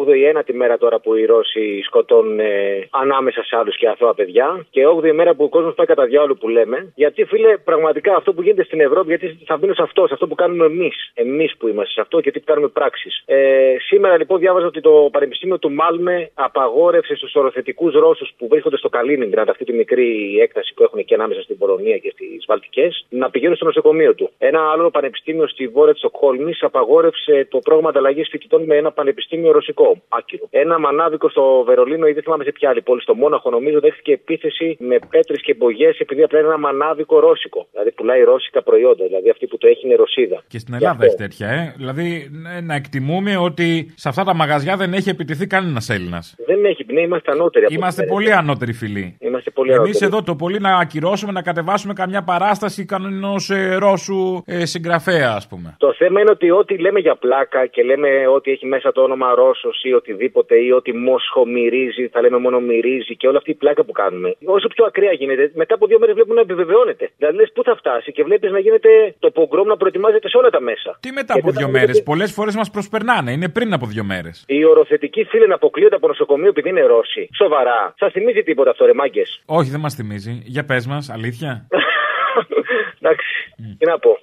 8η ένατη μέρα τώρα που οι Ρώσοι σκοτώνουν ε, ανάμεσα σε άλλους και αθώα παιδιά. Και 8η μέρα που ο κόσμος πάει κατά διάολο που λέμε. Γιατί, φίλε, πραγματικά αυτό που γίνεται στην Ευρώπη, γιατί θα μπουν σε αυτό, σε αυτό που κάνουμε εμείς. Εμείς που είμαστε σε αυτό, γιατί κάνουμε πράξεις. Ε, σήμερα λοιπόν διάβαζα ότι το Πανεπιστήμιο του Μάλμε απαγόρευσε στους οροθετικού Ρώσους που βρίσκονται στο Καλίνιγκραντ, αυτή τη μικρή έκταση που έχουν και ανάμεσα στην Πολωνία και στις Βαλτικές, να πηγαίνουν στο νοσοκομείο του. Ένα άλλο πανεπιστήμιο στη βόρεια τη Στοκχόλμη απαγόρευσε το πρόγραμμα ανταλλαγής φοιτητών με ένα πανεπιστήμιο ρωσικό. Άκυρο. Ένα μανάβικο στο Βερολίνο ή δεν θυμάμαι σε ποια άλλη πόλη, στο Μόναχο νομίζω, δέχτηκε επίθεση με πέτρες και μπογιέ επειδή απλά είναι ένα μανάβικο ρώσικο. Δηλαδή πουλάει ρώσικα προϊόντα. Δηλαδή αυτή που το έχει είναι Ρωσίδα. Και στην Ελλάδα έχει τέτοια, ε. Δηλαδή ναι, να εκτιμούμε ότι σε αυτά τα μαγαζιά δεν έχει επιτεθεί κανένας Έλληνας. Δεν έχει, ναι, είμαστε ανώτεροι. από Είμαστε τις πολύ μέρες. ανώτεροι φίλοι. Είμαστε πολύ Εμείς ανώτεροι. εδώ το πολύ να ακυρώσουμε, να κατεβάσουμε καμιά παράσταση κανένα ε, Ρώσου ε, συγγραφέα, ας πούμε. Το θέμα είναι ότι ό,τι λέμε για πλάκα και λέμε ότι έχει μέσα το όνομα Ρώσος ή οτιδήποτε ή ότι Μόσχο μυρίζει, θα λέμε μόνο μυρίζει και όλη αυτή η πλάκα που κάνουμε. Όσο πιο ακραία γίνεται, μετά από δύο μέρες βλέπουμε να επιβεβαιώνεται. Δηλαδή λες πού θα φτάσει και βλέπεις να γίνεται το πογκρόμ να προετοιμάζεται σε όλα τα μέσα. Τι μετά Και από δεν δύο θα μέρες; γίνεται- Πολλές φορές μας προσπερνάνε. Είναι πριν από δύο μέρες. Οι οροθετικοί φίλοι να αποκλείονται από νοσοκομείο επειδή είναι Ρώσοι. Σοβαρά. Σας θυμίζει τίποτα αυτό, ρε μάγκες; Όχι, δεν μας θυμίζει. Για πες μας, αλήθεια; Εντάξει. Τι να πω.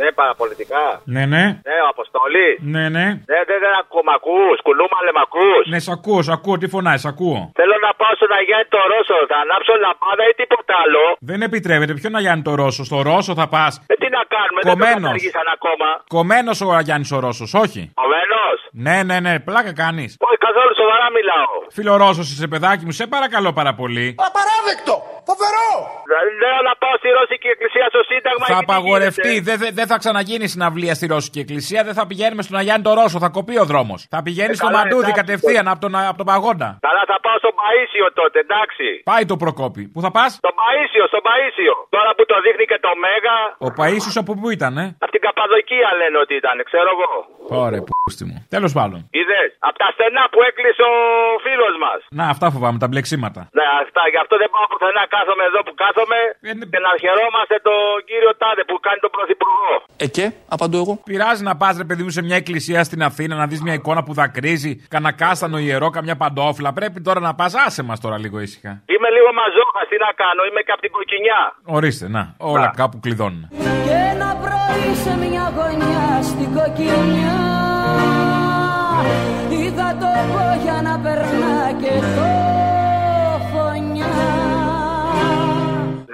Ναι, παραπολιτικά. ναι, ναι. Ναι, ο Αποστολή. Ναι, ναι. Ναι, δεν δεν ακούω, μ' ακούς. Κουλούμαλε, μ' ακούς. Ναι, σ' ακούω, σ' ακούω. Τι φωνάει, σ' ακούω. Θέλω να πάω στον Αγιάννη το Ρώσο. Θα ανάψω λαμπάδα ή τίποτα άλλο. Δεν επιτρέπεται. Ποιο να Γιάννη το Ρώσο; Στο Ρώσο θα πας. Ε, τι να κάνουμε, δεν το Κομμένος. καταργήσαν ακόμα. Κομμένος ο Γιάννη ο Ρώσος, όχι. Κομμένος. Ναι, ναι, ναι, πλάκα κάνεις. Όχι, καθόλου σοβαρά μιλάω. Φίλο Ρώσο είσαι παιδάκι μου, σε παρακαλώ πάρα πολύ. Απαράδεκτο! Φοβερό! Δηλαδή, λέω να πάω στη Ρώσικη Εκκλησία στο Σύνταγμα. Θα εκεί τι απαγορευτεί, γίνεται. δεν δεν θα ξαναγίνει συναυλία στη Ρώσικη Εκκλησία, δεν θα πηγαίνουμε στον Αγιάννη το Ρώσο, θα κοπεί ο δρόμος. Θα πηγαίνει Ε, στο καλά, Μαντούδι εντάξει, κατευθείαν από τον, από τον Παγόντα. Καλά, θα πάω στον Παίσιο τότε, εντάξει. Πάει το Προκόπη. Πού θα πας; Στον Παίσιο, στον Παίσιο. Τώρα που το δείχνει και το Μέγα, Ο Παίσιος από πού ήταν, ε; από την Καπαδοκία λένε ότι ήταν, ξέρω εγώ. Ωραία, πούστη μου. Τέλος πάντων. Είδες, από τα στενά που έκλεισε ο φίλος μας. Να, αυτά φοβάμαι, τα μπλεξίματα. Ναι, αυτά. Γι' αυτό δεν πάω πουθενά. Κάθομαι εδώ που κάθομαι Ε, ναι. και να χαιρόμαστε τον κύριο Τάδε που κάνει τον πρωθυπουργό. Ε και, απαντώ εγώ. Πειράζει να πας, ρε παιδί μου, σε μια εκκλησία στην Αθήνα να δεις μια εικόνα που δακρύζει, κανένα κάστανο ιερό, καμιά παντόφλα. Πρέπει τώρα να πας, άσε μας τώρα λίγο ήσυχα. Είμαι λίγο μαζόχα, τι να κάνω, είμαι και από την κοκκινιά. Ορίστε, να, όλα κάπου κλειδώνουν. Και ένα πρωί σε μια γωνιά στην κοκκινιά Είδα το βόγια να περνά και το φωνιά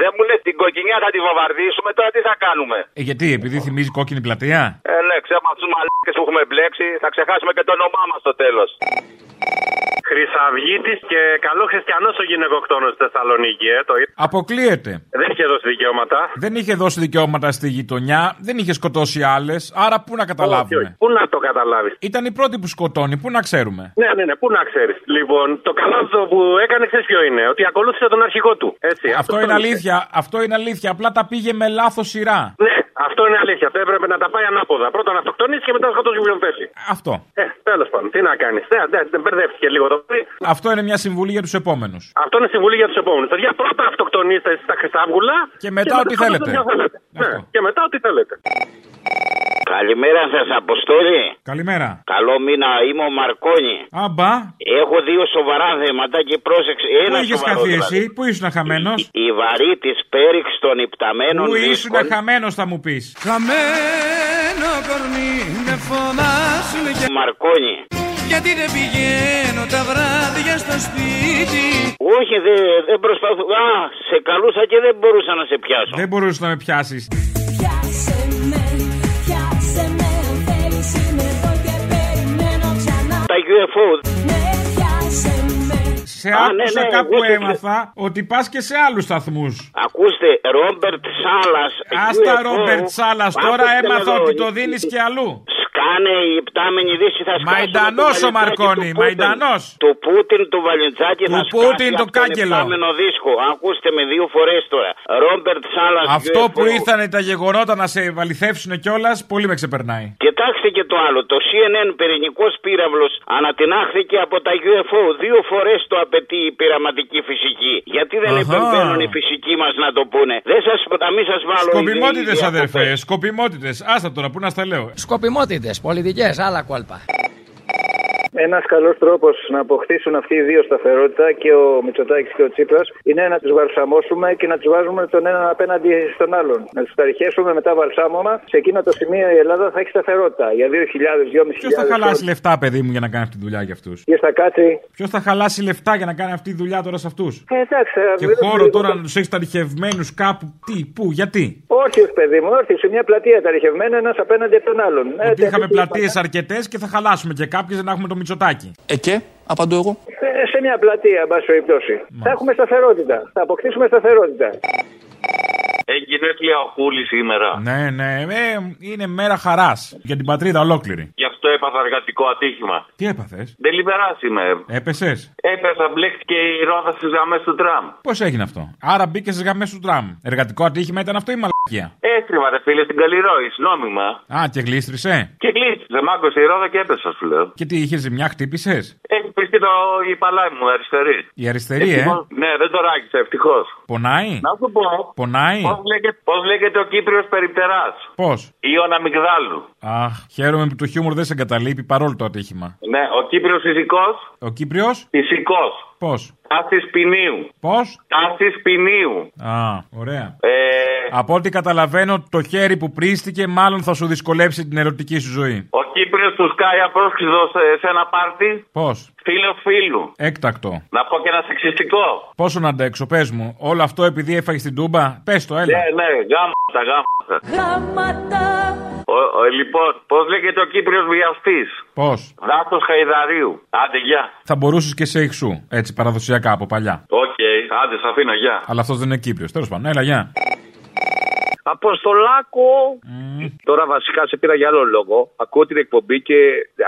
Δεν μου λες την κοκκινιά θα τη βομβαρδίσουμε, τώρα τι θα κάνουμε; Ε, γιατί, επειδή θυμίζει κόκκινη πλατεία; Ε, ναι, ξέρω από τους μαλάκες που έχουμε μπλέξει, θα ξεχάσουμε και το όνομά μας στο τέλος. Χρυσαυγήτης και καλό χριστιανός ο γυναικοκτόνος στη Θεσσαλονίκη, ε, το είδα. Αποκλείεται. Δεν είχε δώσει δικαιώματα. Δεν είχε δώσει δικαιώματα στη γειτονιά, δεν είχε σκοτώσει άλλες, άρα πού να Όχι, καταλάβουμε; όχι. Πού να το καταλάβεις. Ήταν η πρώτη που σκοτώνει, πού να ξέρουμε; Ναι, ναι, ναι, πού να ξέρεις. Λοιπόν, το καλό αυτό που έκανε, ξέρεις ποιο είναι. Ότι ακολούθησε τον αρχηγό του. Έτσι, Αυτό είναι τον αλήθεια, αυτό είναι αλήθεια. Απλά τα πήγε με λάθος σειρά. Ναι, αυτό είναι αλήθεια. Αυτό έπρεπε να τα πάει ανάποδα. Πρώτα να αυτοκτονήσει και μετά να σκοτώσει ποιον θέσει. Αυτό. Ε, τέλος πάντων, τι να κάνεις. Ναι, ναι, δεν μπερδεύτηκε λίγο το πρωί. Αυτό είναι μια συμβουλή για τους επόμενους. Αυτό είναι συμβουλή για τους επόμενους. Παιδιά, πρώτα αυτοκτονήστε στα Χρυσάβγουλα. Και μετά ό,τι σκοτώστε θέλετε. όποιον θέλετε. Ναι, Αυτό. και μετά ό,τι θέλετε. Καλημέρα σας, Αποστόλη. Καλημέρα. Καλό μήνα, είμαι ο Μαρκόνη. Αμπά, Έχω δύο σοβαρά θέματα και πρόσεξε. πού Ένα είχες σοβαρό χαθεί δηλαδή. εσύ, πού ήσουν χαμένος; Η βαρύ της πέριξ των υπταμένων Πού ήσουν δίσκων. χαμένος, θα μου πεις; Χαμένο κορμί με φωνάζουν και Μαρκόνη. γιατί δεν πηγαίνω τα βράδια στο σπίτι; Όχι, δεν δεν προσπαθώ. Α, σε καλούσα και δεν μπορούσα να σε πιάσω. Δεν μπορούσες να με πιάσεις. Τα UFO. Ναι, πιάσε με Σε Α, άκουσα ναι, ναι, κάπου εγώ σε- έμαθα ότι πας και σε άλλους σταθμούς. Ακούστε, Ρόμπερτ Σάλας. Άστα Ρόμπερτ Σάλλα, τώρα έμαθα ότι το δίνεις και αλλού. Κάνε η επτάμενη δύση θα σκάσει. Μαϊντανό ο Μαρκόνη, Μαϊντανό. Του Πούτιν, του Βαλιντζάκη Του θα Πούτιν, σκάσει το αυτόν κάγκελο. επόμενο δίσκο. Ακούστε με δύο φορές τώρα. Ρόμπερτ Σάλας. Αυτό που ήρθαν τα γεγονότα να σε βαληθεύσουν κιόλας, πολύ με ξεπερνάει. Κοιτάξτε και το άλλο. Το CNN πυρηνικός πύραυλος ανατινάχθηκε από τα UFO. Δύο φορές το απαιτεί η πειραματική φυσική. Γιατί δεν Αχα. επεμβαίνουν οι φυσικοί μας να το πούνε; Δεν σα να μην σας βάλω Σκοπιμότητες, ιδέες αδερφέ, διακοπές. σκοπιμότητες. Άστα τώρα, πού να στα λέω. Σκοπιμότητες, despolidillés a la cualpa. Ένας καλός τρόπος να αποκτήσουν αυτοί οι δύο σταθερότητα και ο Μητσοτάκης και ο Τσίπρας είναι να τους βαλσαμώσουμε και να τους βάζουμε τον έναν απέναντι στον άλλον. Να τους ταριχέσουμε μετά βαλσάμωμα. Σε εκείνο το σημείο η Ελλάδα θα έχει σταθερότητα για 2.000-2.500 Ποιος θα χαλάσει λεφτά, παιδί μου, για να κάνει αυτή τη δουλειά για αυτούς; Και θα κάτσει; Ποιος θα χαλάσει λεφτά για να κάνει αυτή τη δουλειά τώρα σε αυτούς; Ε, εντάξει, Και δεν- χώρο τώρα να τους έχεις ταριχευμένους κάπου. Τι, πού, γιατί; Όρθιο, παιδί μου, όρθιο. Σε μια πλατεία ταριχευμένο ένας απέναντι από τον άλλον. Ε, Ότι είχαμε τέτοιο πλατείες είπα. αρκετές και θα χαλάσουμε και κάποιες για να έχουμε το μυτσοτάκι. Ε, και, απαντώ εγώ. Ε, σε μια πλατεία, εν πάση περιπτώσει. Θα έχουμε σταθερότητα. Θα αποκτήσουμε σταθερότητα. Έχει γενέθλια ο Κούλη σήμερα. Ναι, ναι, ε, είναι μέρα χαράς για την πατρίδα ολόκληρη. Γι' αυτό έπαθα εργατικό ατύχημα. Τι έπαθες, Δεν λιβεράς είμαι. έπεσες; Έπεσα, μπλέχτηκε η ρόδα στις γραμμές του τραμ. Πώς έγινε αυτό; Άρα μπήκε στις γραμμές του τραμ. Εργατικό ατύχημα ήταν αυτό ή μαλακία; Έστριβα, ρε φίλε, στην Καλλιρόη, νόμιμα. Α, και γλίστρισε; Και κλείστησε, μάγκωσε η ρόδα και έπεσα, σου λέω. Και τι είχες ζημιά, χτύπησες; Έχει πριστεί το η παλάι μου, αριστερή. Η αριστερή, ε; Ευτυχώς- Ναι, δεν το ράγισε, ευτυχώς. Πονάει; Να σου πω. Πονάει; Πώς λέγεται, πώς λέγεται ο Κύπριος περιπτεράς; Πώς; Ιωνα Αμυγδάλου. Αχ, χαίρομαι που το χιούμορ δεν σε εγκαταλείπει παρόλο το ατύχημα. Ναι, ο Κύπριος φυσικός. Ο Κύπριος; Φυσικός. Πώς; Τάση ποινίου. Πώς; Τάση ποινίου. Α, ωραία. Ε, Από ό,τι καταλαβαίνω, το χέρι που πρίστηκε μάλλον θα σου δυσκολέψει την ερωτική σου ζωή. ο Κύπριος του σκάει απρόσκλητο σε, σε ένα πάρτι. Πώς; Φίλος φίλου. Έκτακτο. Να πω και ένα σεξιστικό. Πόσο να αντέξω, πες μου. Όλο αυτό επειδή έφαγες την τούμπα. Πες το, έλα. Ναι, ναι, γάμματα, γάμματα. Γράμματα Ο, ο, λοιπόν, πώς λέγεται ο Κύπριος βιαστής; Πώς; Δάτο Χαϊδαρίου. Άντε, γεια. Θα μπορούσες και σε ηχσού. Έτσι παραδοσιακά από παλιά. Οκ, άντε, σ' αφήνω, γεια. Αλλά αυτός δεν είναι Κύπριος. Τέλος πάντων, έλα, γεια. Αποστολάκο! Τώρα βασικά σε πήρα για άλλο λόγο. Ακούω την εκπομπή και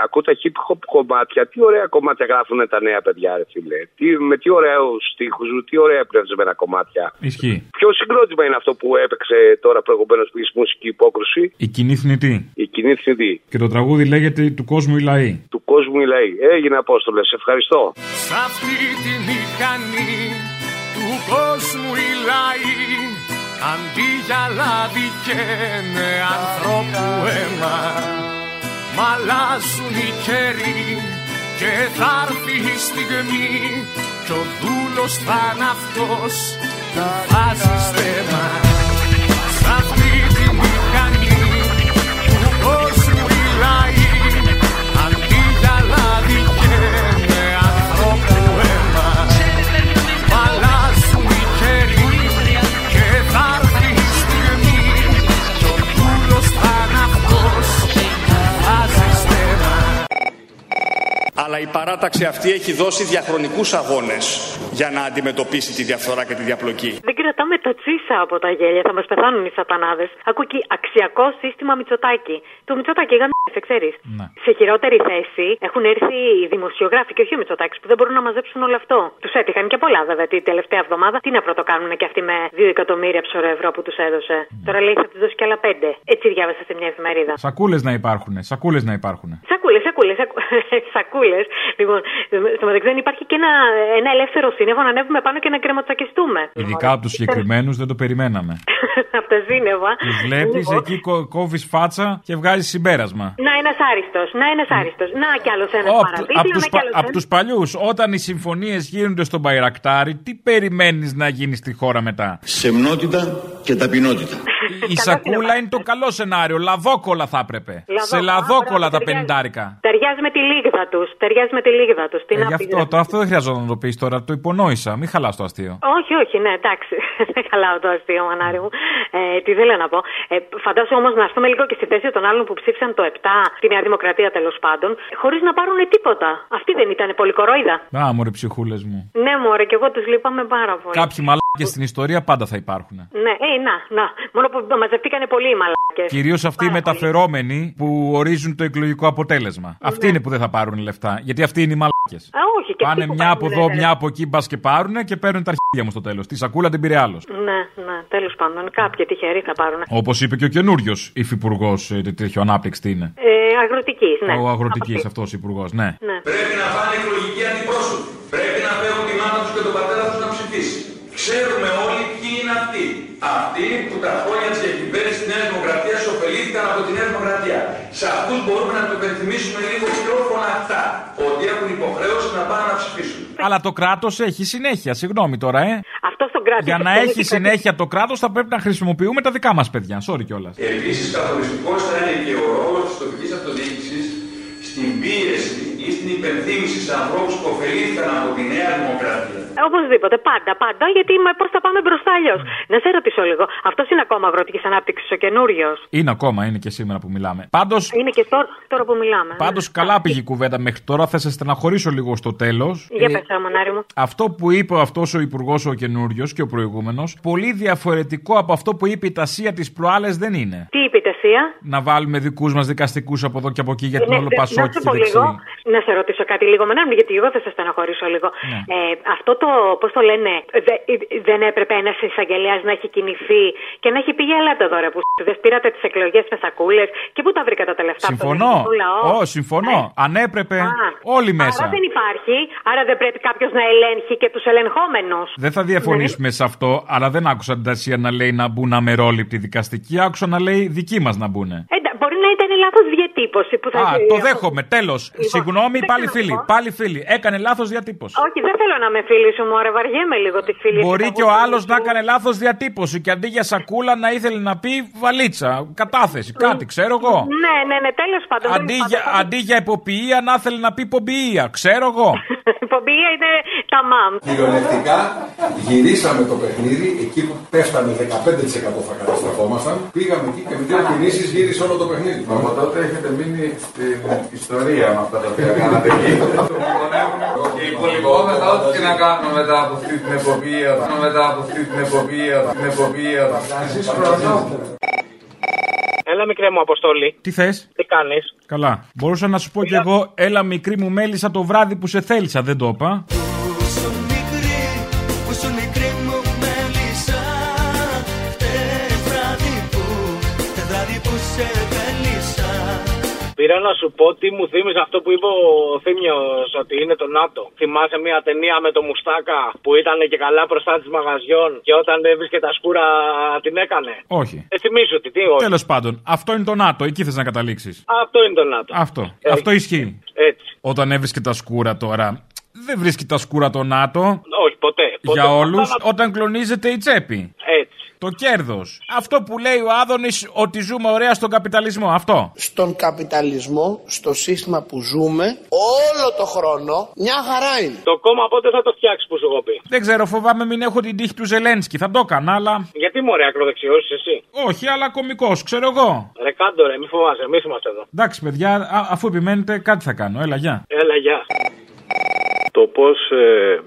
ακούω τα hip hop κομμάτια. Τι ωραία κομμάτια γράφουν τα νέα παιδιά, ρε φίλε. Τι, με τι ωραίους στίχους, τι ωραία εμπνευσμένα κομμάτια. Ισχύει. Ποιο συγκρότημα είναι αυτό που έπαιξε τώρα προηγουμένως που είχε μουσική υπόκρουση; Η κοινή θνητή. Η κοινή θνητή. Και το τραγούδι λέγεται Του κόσμου η λαή. Του κόσμου η λαή. Έγινε Απόστολε, σε ευχαριστώ. Σ' αυτή τη μηχανή του κόσμου οι λαοί Αντί για λάδι καίνε ανθρώπου αίμα Μ' αλλάζουν οι καιροί και θα έρθει η στιγμή Κι ο δούλος θα είναι αυτός που βάζει στέμα Σ' αυτή τη μηχανή του κόσμου οι Αλλά η παράταξη αυτή έχει δώσει διαχρονικούς αγώνες για να αντιμετωπίσει τη διαφθορά και τη διαπλοκή. Δεν κρατάμε τα τσίσα από τα γέλια, θα μας πεθάνουν οι σατανάδες. Ακούω εκεί αξιακό σύστημα Μητσοτάκη. Το Μητσοτάκη γαμμάσε, ξέρεις. Ναι. Σε χειρότερη θέση έχουν έρθει οι δημοσιογράφοι και όχι ο Μητσοτάκης που δεν μπορούν να μαζέψουν όλο αυτό. Τους έτυχαν και πολλά βέβαια την τελευταία εβδομάδα. Τι να πρωτοκάνουν και αυτοί με 2 εκατομμύρια ψωρό ευρώ που τους έδωσε. Τώρα λέει θα τους δώσει και άλλα 5. Έτσι διάβασα σε μια εφημερίδα. Σακούλες να υπάρχουν. Σακούλες να υπάρχουν. Σακούλες, σακούλες, σακούλες. Λοιπόν, στο μεταξύ δεν υπάρχει και ένα, ένα ελεύθερο σύννεφο να ανέβουμε πάνω και να κρεμοτσακιστούμε. Ειδικά από τους συγκεκριμένους δεν το περιμέναμε. από τα σύννεφα. Τους βλέπεις Λοιπόν, εκεί κόβεις φάτσα και βγάζεις συμπέρασμα. Να ένας άριστος, να ένας άριστος. Να κι άλλος ένα Από παρατήτλο, να τους, κι πα, άλλος απ' τους παλιούς, όταν οι συμφωνίες γίνονται στον Μπαϊρακτάρι, τι περιμένεις να γίνεις στη χώρα μετά; Σεμνότητα και ταπεινότητα. Η σακούλα είναι το καλό σενάριο. Λαδόκολα θα έπρεπε. Σε λαδόκολα τα πενιντάρικα. Ταιριάζει με τη λίγδα τους. Ταιριάζει με τη λίγδα τους. Τι Ε, να γι' πεις, αυτό, ρε. το, αυτό δεν χρειαζόταν να το πεις τώρα. Το υπονόησα. Μην χαλάς το αστείο. Όχι, όχι, ναι, εντάξει. Δεν χαλάω το αστείο, μανάρι μου. Ε, τι θέλω να πω. Ε, φαντάσου όμως να έρθουμε λίγο και στη θέση των άλλων που ψήφισαν το 7, τη Νέα Δημοκρατία τέλος πάντων, χωρίς να πάρουν τίποτα. Αυτή δεν ήταν πολύ κορόιδα. Α, μωρέ ψυχούλες μου. Ναι, μωρέ, και εγώ τους λείπαμε πάρα πολύ. Κάποιοι μαλάκες Και στην ιστορία πάντα θα υπάρχουν. Ναι, ε, να, να. Μόνο που μαζευτήκανε πολλοί οι μαλάκες. Κυρίως αυτοί οι μεταφερόμενοι που ορίζουν το εκλογικό αποτέλεσμα. Αυτοί είναι που δεν θα πάρουν λεφτά. Γιατί αυτοί είναι οι μαλάκες. Α, όχι, και Πάνε αυτοί που μια από παίρνουν, εδώ, ρε. μια από εκεί, μπας και πάρουν και παίρνουν τα αρχίδια μου στο τέλος. Τη σακούλα την πήρε άλλος. Ναι, ναι, τέλος πάντων. Κάποιοι τυχεροί θα πάρουν. Όπως είπε και ο καινούριος υφυπουργός τέτοιο ανάπτυξη τι είναι. Ε, αγροτικής, ναι. Ο αγροτικής αυτός υπουργό, ναι. Ναι. Πρέπει να πάνε εκλογικοί αντιπρόσωποι. Πρέπει να φέρουν τη μάνα τους και τον πατέρα τους να ψηφίσει. Ξέρουμε όλοι ποιοι είναι αυτοί. Αυτοί που τα χρόνια της διακυβέρνησης της Νέας Δημοκρατίας ωφελήθηκαν από τη Νέα Δημοκρατία. Σε αυτούς μπορούμε να το υπενθυμίσουμε λίγο πιο φωναχτά. Ότι έχουν υποχρέωση να πάνε να ψηφίσουν. Αλλά το κράτος έχει συνέχεια, συγγνώμη τώρα, ε. Αυτό στον κράτος. Για να έχει συνέχεια το κράτος θα πρέπει να χρησιμοποιούμε τα δικά μας παιδιά. Sorry κιόλας. Επίσης, καθοριστικός θα είναι και ο ρόλος της τοπικής αυτοδιοίκησης στην πίεση ή στην υπενθύμησης σε ανθρώπους που ωφελήθηκαν από τη Νέα Δημοκρατία. Οπωσδήποτε, πάντα, πάντα, γιατί πώ θα πάμε μπροστά αλλιώς. Να σε ρωτήσω λίγο, αυτός είναι ακόμα αγροτικής ανάπτυξης ο καινούριος; Είναι ακόμα, είναι και σήμερα που μιλάμε. Πάντω, Είναι και τώρα, τώρα που μιλάμε. πάντως καλά πήγε η κουβέντα μέχρι τώρα. Θα σε στεναχωρήσω λίγο στο τέλος. Για πες, ρε, μονάρι μου. Αυτό που είπε αυτός ο υπουργός ο καινούριος και ο προηγούμενος, πολύ διαφορετικό από αυτό που είπε η Τασία τη προάλλες δεν είναι. Τι είπε η Τεσία. Να βάλουμε δικούς μας δικαστικούς από εδώ και από εκεί για την Ναι, όλο δε- Πασόκη να και σου πω δεξί. λίγο, να σε ρωτήσω κάτι λίγο, Μενάρ μου, γιατί εγώ θα σε στεναχωρήσω λίγο. Ναι. Ε, αυτό το, πώς το λένε, δε- δεν έπρεπε ένας εισαγγελέας να έχει κινηθεί και να έχει πει για ελάτε εδώ ρε που δεν πήρατε τις εκλογές με σακούλες και πού τα βρήκατε τα λεφτά από τον Συμφωνώ. ελληνικό λαό; Ω, συμφωνώ. Αν έπρεπε, Α, όλοι μέσα. Άρα δεν υπάρχει, άρα δεν πρέπει κάποιος να ελέγχει και τους ελεγχόμενους. Δεν θα διαφωνήσουμε σε αυτό, αλλά δεν άκουσα την Τασία να λέει να μπουν αμερόληπτοι δικαστικοί. Άκουσα να λέει δικοί μας να μπουν. Εντα, μπορεί να ήταν λάθος διατύπωση που θα Α, ζει- το δέχομαι. Τέλος. Λοιπόν, Συγγνώμη, δεν πάλι ξέρω φίλοι. εγώ. Πάλι φίλοι. Έκανε λάθος διατύπωση. Όχι, δεν θέλω να με φίλη σου, μωρέ, βαριέμαι λίγο τη φίλη Μπορεί και ο άλλος να έκανε λάθος διατύπωση και αντί για σακούλα να ήθελε να πει βαλίτσα, κατάθεση, κάτι, ξέρω εγώ. Ναι, ναι, ναι, τέλος πάντων. δεν Αντί είναι για, πάντα- αντί για υποποιία να ήθελε να πει πομπιεία, ξέρω εγώ. Η πομπία είναι τα μαμ. Κυριολεκτικά γυρίσαμε το παιχνίδι εκεί που πέφταμε 15% θα καταστραφόμασταν. Πήγαμε εκεί και με δύο κινήσεις γύρισε όλο το παιχνίδι. Από τότε έχετε μείνει στην ιστορία με αυτά τα οποία κάνατε εκεί. Και υπολοιπόμεθα ό,τι και να κάνουμε μετά από αυτή την εποπία. Μετά από αυτή την εποπία. Την εποπία. Εσείς Έλα, μικρέ μου Αποστόλη. Τι θες; Τι κάνεις; Καλά. Μπορούσα να σου πω κι εγώ, έλα μικρή μου μέλισσα το βράδυ που σε θέλησα, δεν το είπα. Πήρα να σου πω τι μου θύμιζε αυτό που είπε ο Θήμιο ότι είναι το ΝΑΤΟ. Θυμάσαι μια ταινία με το Μουστάκα που ήταν και καλά μπροστά της μαγαζιών και όταν έβρισκε τα σκούρα την έκανε; Όχι. Ε, θυμίζω ότι τι, όχι. Τέλος πάντων, αυτό είναι το ΝΑΤΟ, εκεί θες να καταλήξεις. Αυτό είναι το ΝΑΤΟ. Αυτό. Ε, Αυτό ισχύει. Έτσι. Όταν έβρισκε τα σκούρα τώρα. Δεν βρίσκει τα σκούρα το ΝΑΤΟ. Όχι, ποτέ. ποτέ. Για όλους, Αυτά να- όταν κλονίζεται η τσέπη. Έτσι. Το κέρδος. Αυτό που λέει ο Άδωνης ότι ζούμε ωραία στον καπιταλισμό. Αυτό. Στον καπιταλισμό, στο σύστημα που ζούμε, όλο το χρόνο, μια χαρά είναι. Το κόμμα πότε θα το φτιάξει που σου έχω πει; Δεν ξέρω, φοβάμαι μην έχω την τύχη του Ζελένσκι. Θα το έκανα, αλλά. Γιατί μωρέ ακροδεξιό εσύ; Όχι, αλλά κωμικό, ξέρω εγώ. Ρε κάντο ρε, μη φοβάσαι, εμείς είμαστε εδώ. Εντάξει, παιδιά, α- αφού επιμένετε, κάτι θα κάνω. Έλα, γεια. Έλα, γεια. Το πώς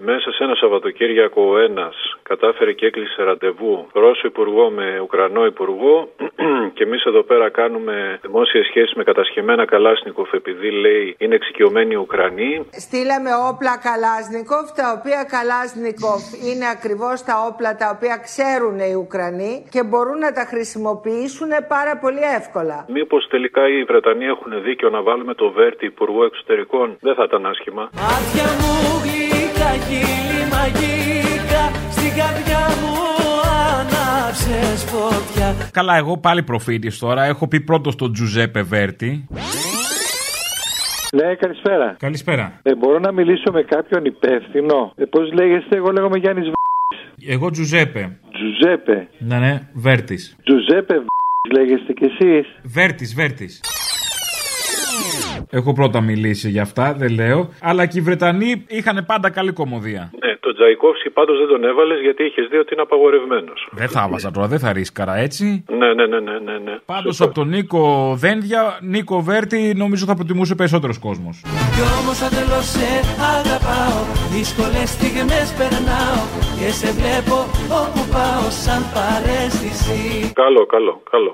μέσα σε ένα Σαββατοκύριακο ο ένας κατάφερε και έκλεισε ραντεβού Ρώσο Υπουργό με Ουκρανό Υπουργό και εμείς εδώ πέρα κάνουμε δημόσιες σχέσεις με κατασχεμένα Καλάσνικοφ επειδή λέει είναι εξοικειωμένοι οι Ουκρανοί. Στείλαμε όπλα Καλάσνικοφ, τα οποία Καλάσνικοφ είναι ακριβώς τα όπλα τα οποία ξέρουν οι Ουκρανοί και μπορούν να τα χρησιμοποιήσουν πάρα πολύ εύκολα. Μήπως τελικά οι Βρετανοί έχουν δίκιο να βάλουμε το Βέρτι Υπουργό Εξωτερικών; Δεν θα ήταν άσχημα. Μάτια μου γλυκά, χείλη μαγικά Στην καρδιά μου άναψες φωτιά Καλά, εγώ πάλι προφήτης τώρα. Έχω πει πρώτος στον Τζουζέπε Βέρτη. Ναι, καλησπέρα. Καλησπέρα. Ε, μπορώ να μιλήσω με κάποιον υπεύθυνο; Ε, Πώς λέγεστε, εγώ λέγομαι Γιάννης Β. Εγώ Τζουζέπε. Τζουζέπε. Ναι, ναι, Βέρτης. Τζουζέπε Β. λέγεστε κι εσείς; Βέρτης, Βέρτης. Έχω πρώτα μιλήσει για αυτά, δεν λέω. Αλλά και οι Βρετανοί είχαν πάντα καλή κομμωδία. Ναι, το Τον Τζαϊκόφσκι πάντως δεν τον έβαλες γιατί είχες δει ότι είναι απαγορευμένος. Δεν θα έβαζα τώρα, δεν θα ρίσκαρα έτσι. Ναι, ναι, ναι, ναι, ναι. ναι. Πάντως από τον Νίκο Δένδια, Νίκο Βέρτη, νομίζω θα προτιμούσε περισσότερος κόσμος. Κι όμως αντελώς σε αγαπάω Δύσκολες στιγμές περνάω Και σε βλέπω όπου πάω σαν παρέστηση Καλό, καλό, καλό.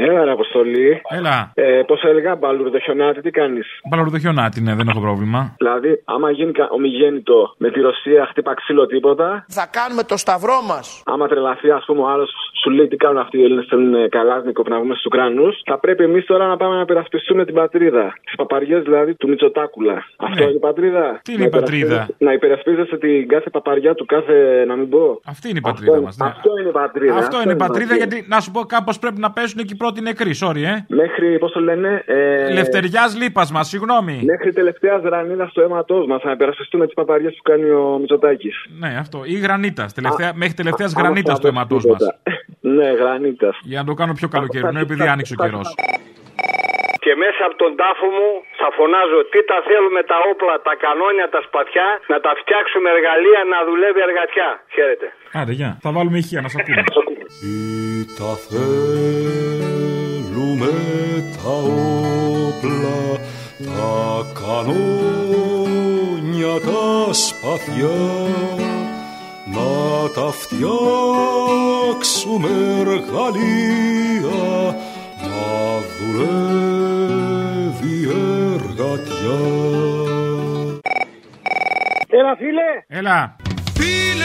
Έλα, ρε Αποστολή. Έλα. Ε, Πώς έλεγα, μπαλούρδο χιονάτι, τι κάνεις; Μπαλαρδο χιονάτι, ναι, δεν έχω πρόβλημα. Δηλαδή, άμα γίνει κα- ομιγέννητο με τη Ρωσία, χτύπα ξύλο τίποτα. Θα κάνουμε το σταυρό μας. Άμα τρελαθεί, ας πούμε, ο άλλος σου λέει τι κάνουν αυτοί οι Έλληνες, θέλουν καλάζνικο να βγούμε στους Ουκρανούς. Θα πρέπει εμείς τώρα να πάμε να περασπιστούμε την πατρίδα. Τις παπαριές δηλαδή του Μητσοτάκουλα. Αυτό είναι η πατρίδα; Ναι. Τι είναι Να η πατρίδα; υπερασπίζεσαι- Να υπερασπίζεσαι την κάθε παπαριά του κάθε. να μην πω. Αυτή είναι η πατρίδα μας. Αυτό είναι η πατρίδα. Αυτό είναι η πατρίδα, γιατί να σου πω κάπως πρέπει να πέσουν εκεί πρώτοι νεκροί, sorry, ε. Μέχρι, πώς το λένε. Ε... Λευτεριάς λίπας μας, συγγνώμη. Μέχρι τελευταίας ρανίδα στο αίματός μας να υπερασπιστούμε τις παπαριές που κάνει ο Μητσοτάκης. Ναι, αυτό. Ή γρανίτας. Τελευταία, μέχρι τελευταίας γρανίτας στο αίματός μας. Ναι, γρανίτας. Για να το κάνω πιο καλοκαιρινό, επειδή άνοιξε ο καιρός. Και μέσα από τον τάφο μου θα φωνάζω τι τα θέλουμε τα όπλα, τα κανόνια, τα σπαθιά, να τα φτιάξουμε εργαλεία να δουλεύει εργατιά. Χαίρετε. Άντε, γεια. Θα βάλουμε ηχεία να σας ακούμε. τα θέλουμε τα όπλα, τα κανόνια, τα σπαθιά να τα φτιάξουμε εργαλεία να δουλεύει εργατιά. Έλα, φίλε. Έλα. Φίλε,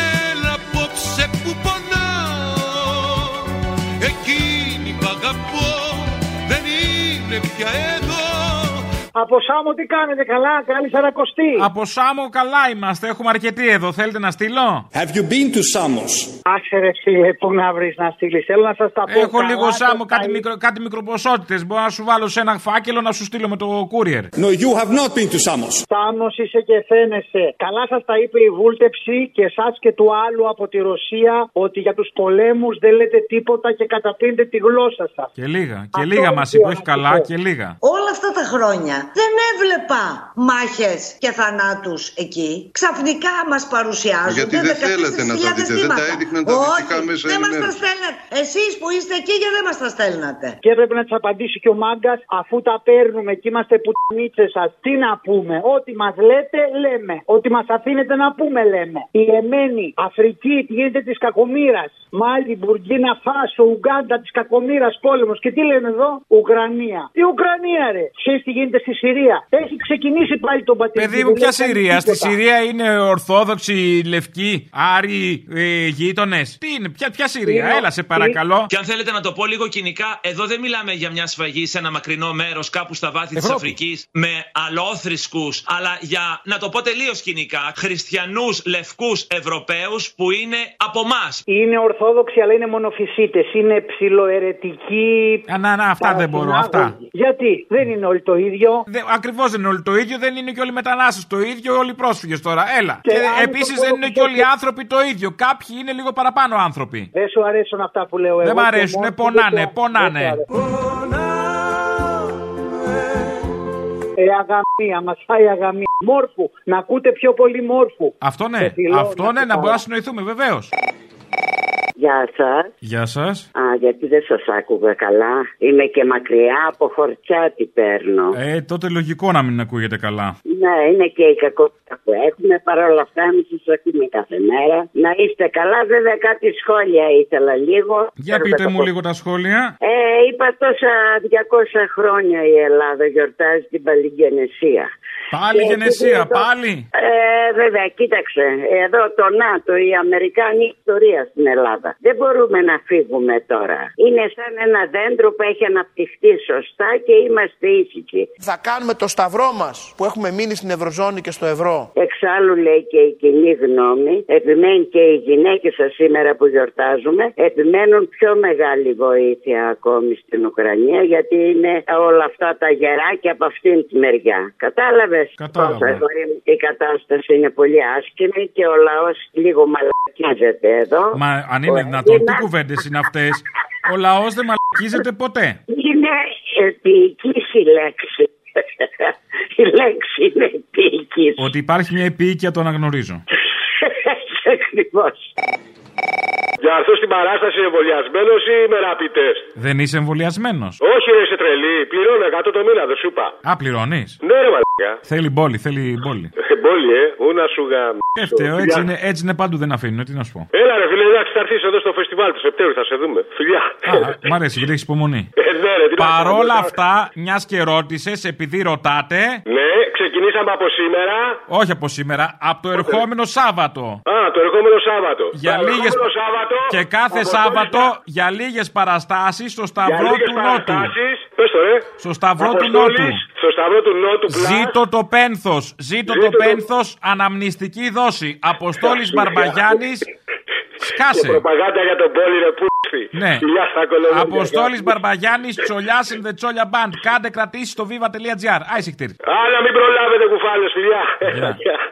είναι πια εδώ Από Σάμο τι κάνετε, καλά, καλή σαρακοστή. Από Σάμο καλά είμαστε, έχουμε αρκετοί εδώ. Θέλετε να στείλω; Have you been to Samos? Άσε ρε φίλε, πού να βρεις να στείλεις. Θέλω να σας τα πω. Έχω καλά, λίγο Σάμο, το κάτι, τα- μικρο, κάτι μικροποσότητε. Μπορώ να σου βάλω σε ένα φάκελο να σου στείλω με το courier. No, you have not been to Samos. Σάμος είσαι και φαίνεσαι. Καλά σας τα είπε η βούλτεψη και εσά και του άλλου από τη Ρωσία ότι για τους πολέμους δεν λέτε τίποτα και καταπίνετε τη γλώσσα σας. Και λίγα. Και Αυτό λίγα μας ήθελα είπε, να όχι σου καλά, πω. και λίγα. Όλα αυτά τα χρόνια δεν έβλεπα μάχες και θανάτους εκεί. Ξαφνικά μας παρουσιάζουν. Γιατί δεν θέλατε να τα δείτε, δεν τα έδειχναν τα δυτικά Όχι, μέσα δεν μας τα ενημέρωσης. στέλνατε. Εσείς που είστε εκεί και δεν μας τα στέλνατε; Και έπρεπε να τη απαντήσει και ο μάγκας, αφού τα παίρνουμε και είμαστε πουτανίτσε σας. Τι να πούμε, Ό,τι μας λέτε, λέμε. Ό,τι μας αφήνετε να πούμε, λέμε. Η Εμένη, Αφρική, τι γίνεται της κακομήρα. Μάλι, Μπουργκίνα, Φάσο, Ουγγάντα, της κακομήρα πόλεμος. Και τι λένε εδώ, Ουκρανία. Τι Ουκρανία, ρε. Ξέρεις τι γίνεται στη Συρία. Έχει ξεκινήσει πάλι τον πατέρα. Παιδί μου, ποια Συρία; Στη Συρία είναι Ορθόδοξοι, Λευκοί, Άροι, ε, γείτονες. Τι είναι, ποια, ποια Συρία, έλα σε παρακαλώ. Και αν θέλετε να το πω λίγο κοινικά, εδώ δεν μιλάμε για μια σφαγή σε ένα μακρινό μέρος κάπου στα βάθη της Ευρώπη. Αφρικής με αλόθρησκους, αλλά για να το πω τελείως κοινικά, χριστιανούς λευκούς Ευρωπαίους που είναι από εμά. Είναι Ορθόδοξοι, αλλά είναι μονοφυσίτες. Είναι ψιλοαιρετικοί. Α, να, να, αυτά δεν μπορώ, αυτά. Γιατί; Δεν είναι όλοι το ίδιο. Ακριβώς δεν είναι όλοι το ίδιο, δεν είναι και όλοι οι μετανάστες το ίδιο, όλοι οι πρόσφυγες τώρα. Έλα. Και Και, αν επίσης το δεν πω- είναι και όλοι οι άνθρωποι το ίδιο. Κάποιοι είναι λίγο παραπάνω άνθρωποι. Δεν σου αρέσουν αυτά που λέω εγώ. Δεν μ' και αρέσουν, μόνο πονάνε, δεν σου- πονάνε. δεν σου αρέσουν. Ε, αγαμία, μας φάει αγαμία. Μόρφου, να ακούτε πιο πολύ μόρφου. Αυτό ναι, Σε φιλώ, αυτό να ναι, σε να καλά. μπορούμε να συνοηθούμε, βεβαίως. Γεια σας. Γεια σας. Α, γιατί δεν σας άκουγα καλά. Είμαι και μακριά από χορτιά τι παίρνω. Ε, τότε λογικό να μην ακούγεται καλά. Ναι, είναι και η κακότητα που έχουμε. Παρ' όλα αυτά, εμείς σα ακούμε κάθε μέρα. Να είστε καλά, βέβαια κάτι σχόλια ήθελα λίγο. Για πείτε μου λίγο τα σχόλια. Ε, είπα τόσα 200 χρόνια η Ελλάδα γιορτάζει την Παλιγενεσία. Πάλι Και γενεσία, εδώ- πάλι. Ε, βέβαια, κοίταξε. Εδώ το ΝΑΤΟ, η Αμερικάνη ιστορία στην Ελλάδα. Δεν μπορούμε να φύγουμε τώρα. Είναι σαν ένα δέντρο που έχει αναπτυχθεί σωστά και είμαστε ήσυχοι. Θα κάνουμε το σταυρό μας που έχουμε μείνει στην Ευρωζώνη και στο ευρώ. Εξάλλου λέει και η κοινή γνώμη, επιμένει και οι γυναίκες σας σήμερα που γιορτάζουμε, επιμένουν πιο μεγάλη βοήθεια ακόμη στην Ουκρανία γιατί είναι όλα αυτά τα γεράκια από αυτήν τη μεριά. Κατάλαβες; Κατάλαβα. πόσο αγόρι μου, η κατάσταση είναι πολύ άσχημη και ο λαός λίγο μαλακίζεται εδώ. Μα αν είναι δυνατόν, τι κουβέντες είναι αυτές; Ο λαός δεν μαλακίζεται ποτέ. Είναι επίοικης η λέξη. η λέξη είναι επίοικης. Ότι υπάρχει μια επίοικια το αναγνωρίζω. Ακριβώς. Για να έρθω στην παράσταση εμβολιασμένος ή με ραπιτέ. Δεν είσαι εμβολιασμένος. Όχι, ρε, είσαι τρελή. Πληρώνω 100 το μήνα, δεν σου είπα. Α, πληρώνεις; Ναι, ρε, μαλακά. Θέλει μπόλι, θέλει μπόλι. Ε, Μπόλι, ε. Ού να σου γαμ. Φταίω, έτσι είναι, έτσι είναι παντού, δεν αφήνουν, τι να σου πω. Έλα, ρε, φίλε, εντάξει, θα έρθεις εδώ στο φεστιβάλ του Σεπτέμβρη, θα σε δούμε. Φιλιά. Α, μ' αρέσει, γιατί έχεις υπομονή. Ε, ναι, ρε, τι να Παρόλα κάνω, αυτά, μιας και ρώτησες, επειδή ρωτάτε. Ναι, ξεκινήσαμε από σήμερα. Όχι από σήμερα, από το ερχόμενο Σάββατο. Α, το ερχόμενο Σάββατο. Για Το λίγες... ερχόμενο Σάββατο. Και κάθε Αποστόλης Σάββατο για λίγες παραστάσεις στο Σταυρό λίγες του Νότου. παραστάσεις. Πες το, ρε. Στο Σταυρό του Αποστόλης, Νότου. Στο Σταυρό του Νότου, πλάς. Ζήτω το πένθος, ζήτω το Ζήτω το- πένθος, αναμνηστική δόση. Αποστόλης Μπαρμπαγιάννης, Και σκάσε. προπαγάνδα για τον πόλη, ρε, πούστη. Ναι. Φιλιά στα κολομέρια. Αποστόλης Μπαρμπαγιάννης, Τσολιάς in the Τσόλια Band. Κάντε κρατήσει στο viva.gr. Άισικτήρ. Άλλα μην προλάβετε κουφάλες, φιλιά. Γεια.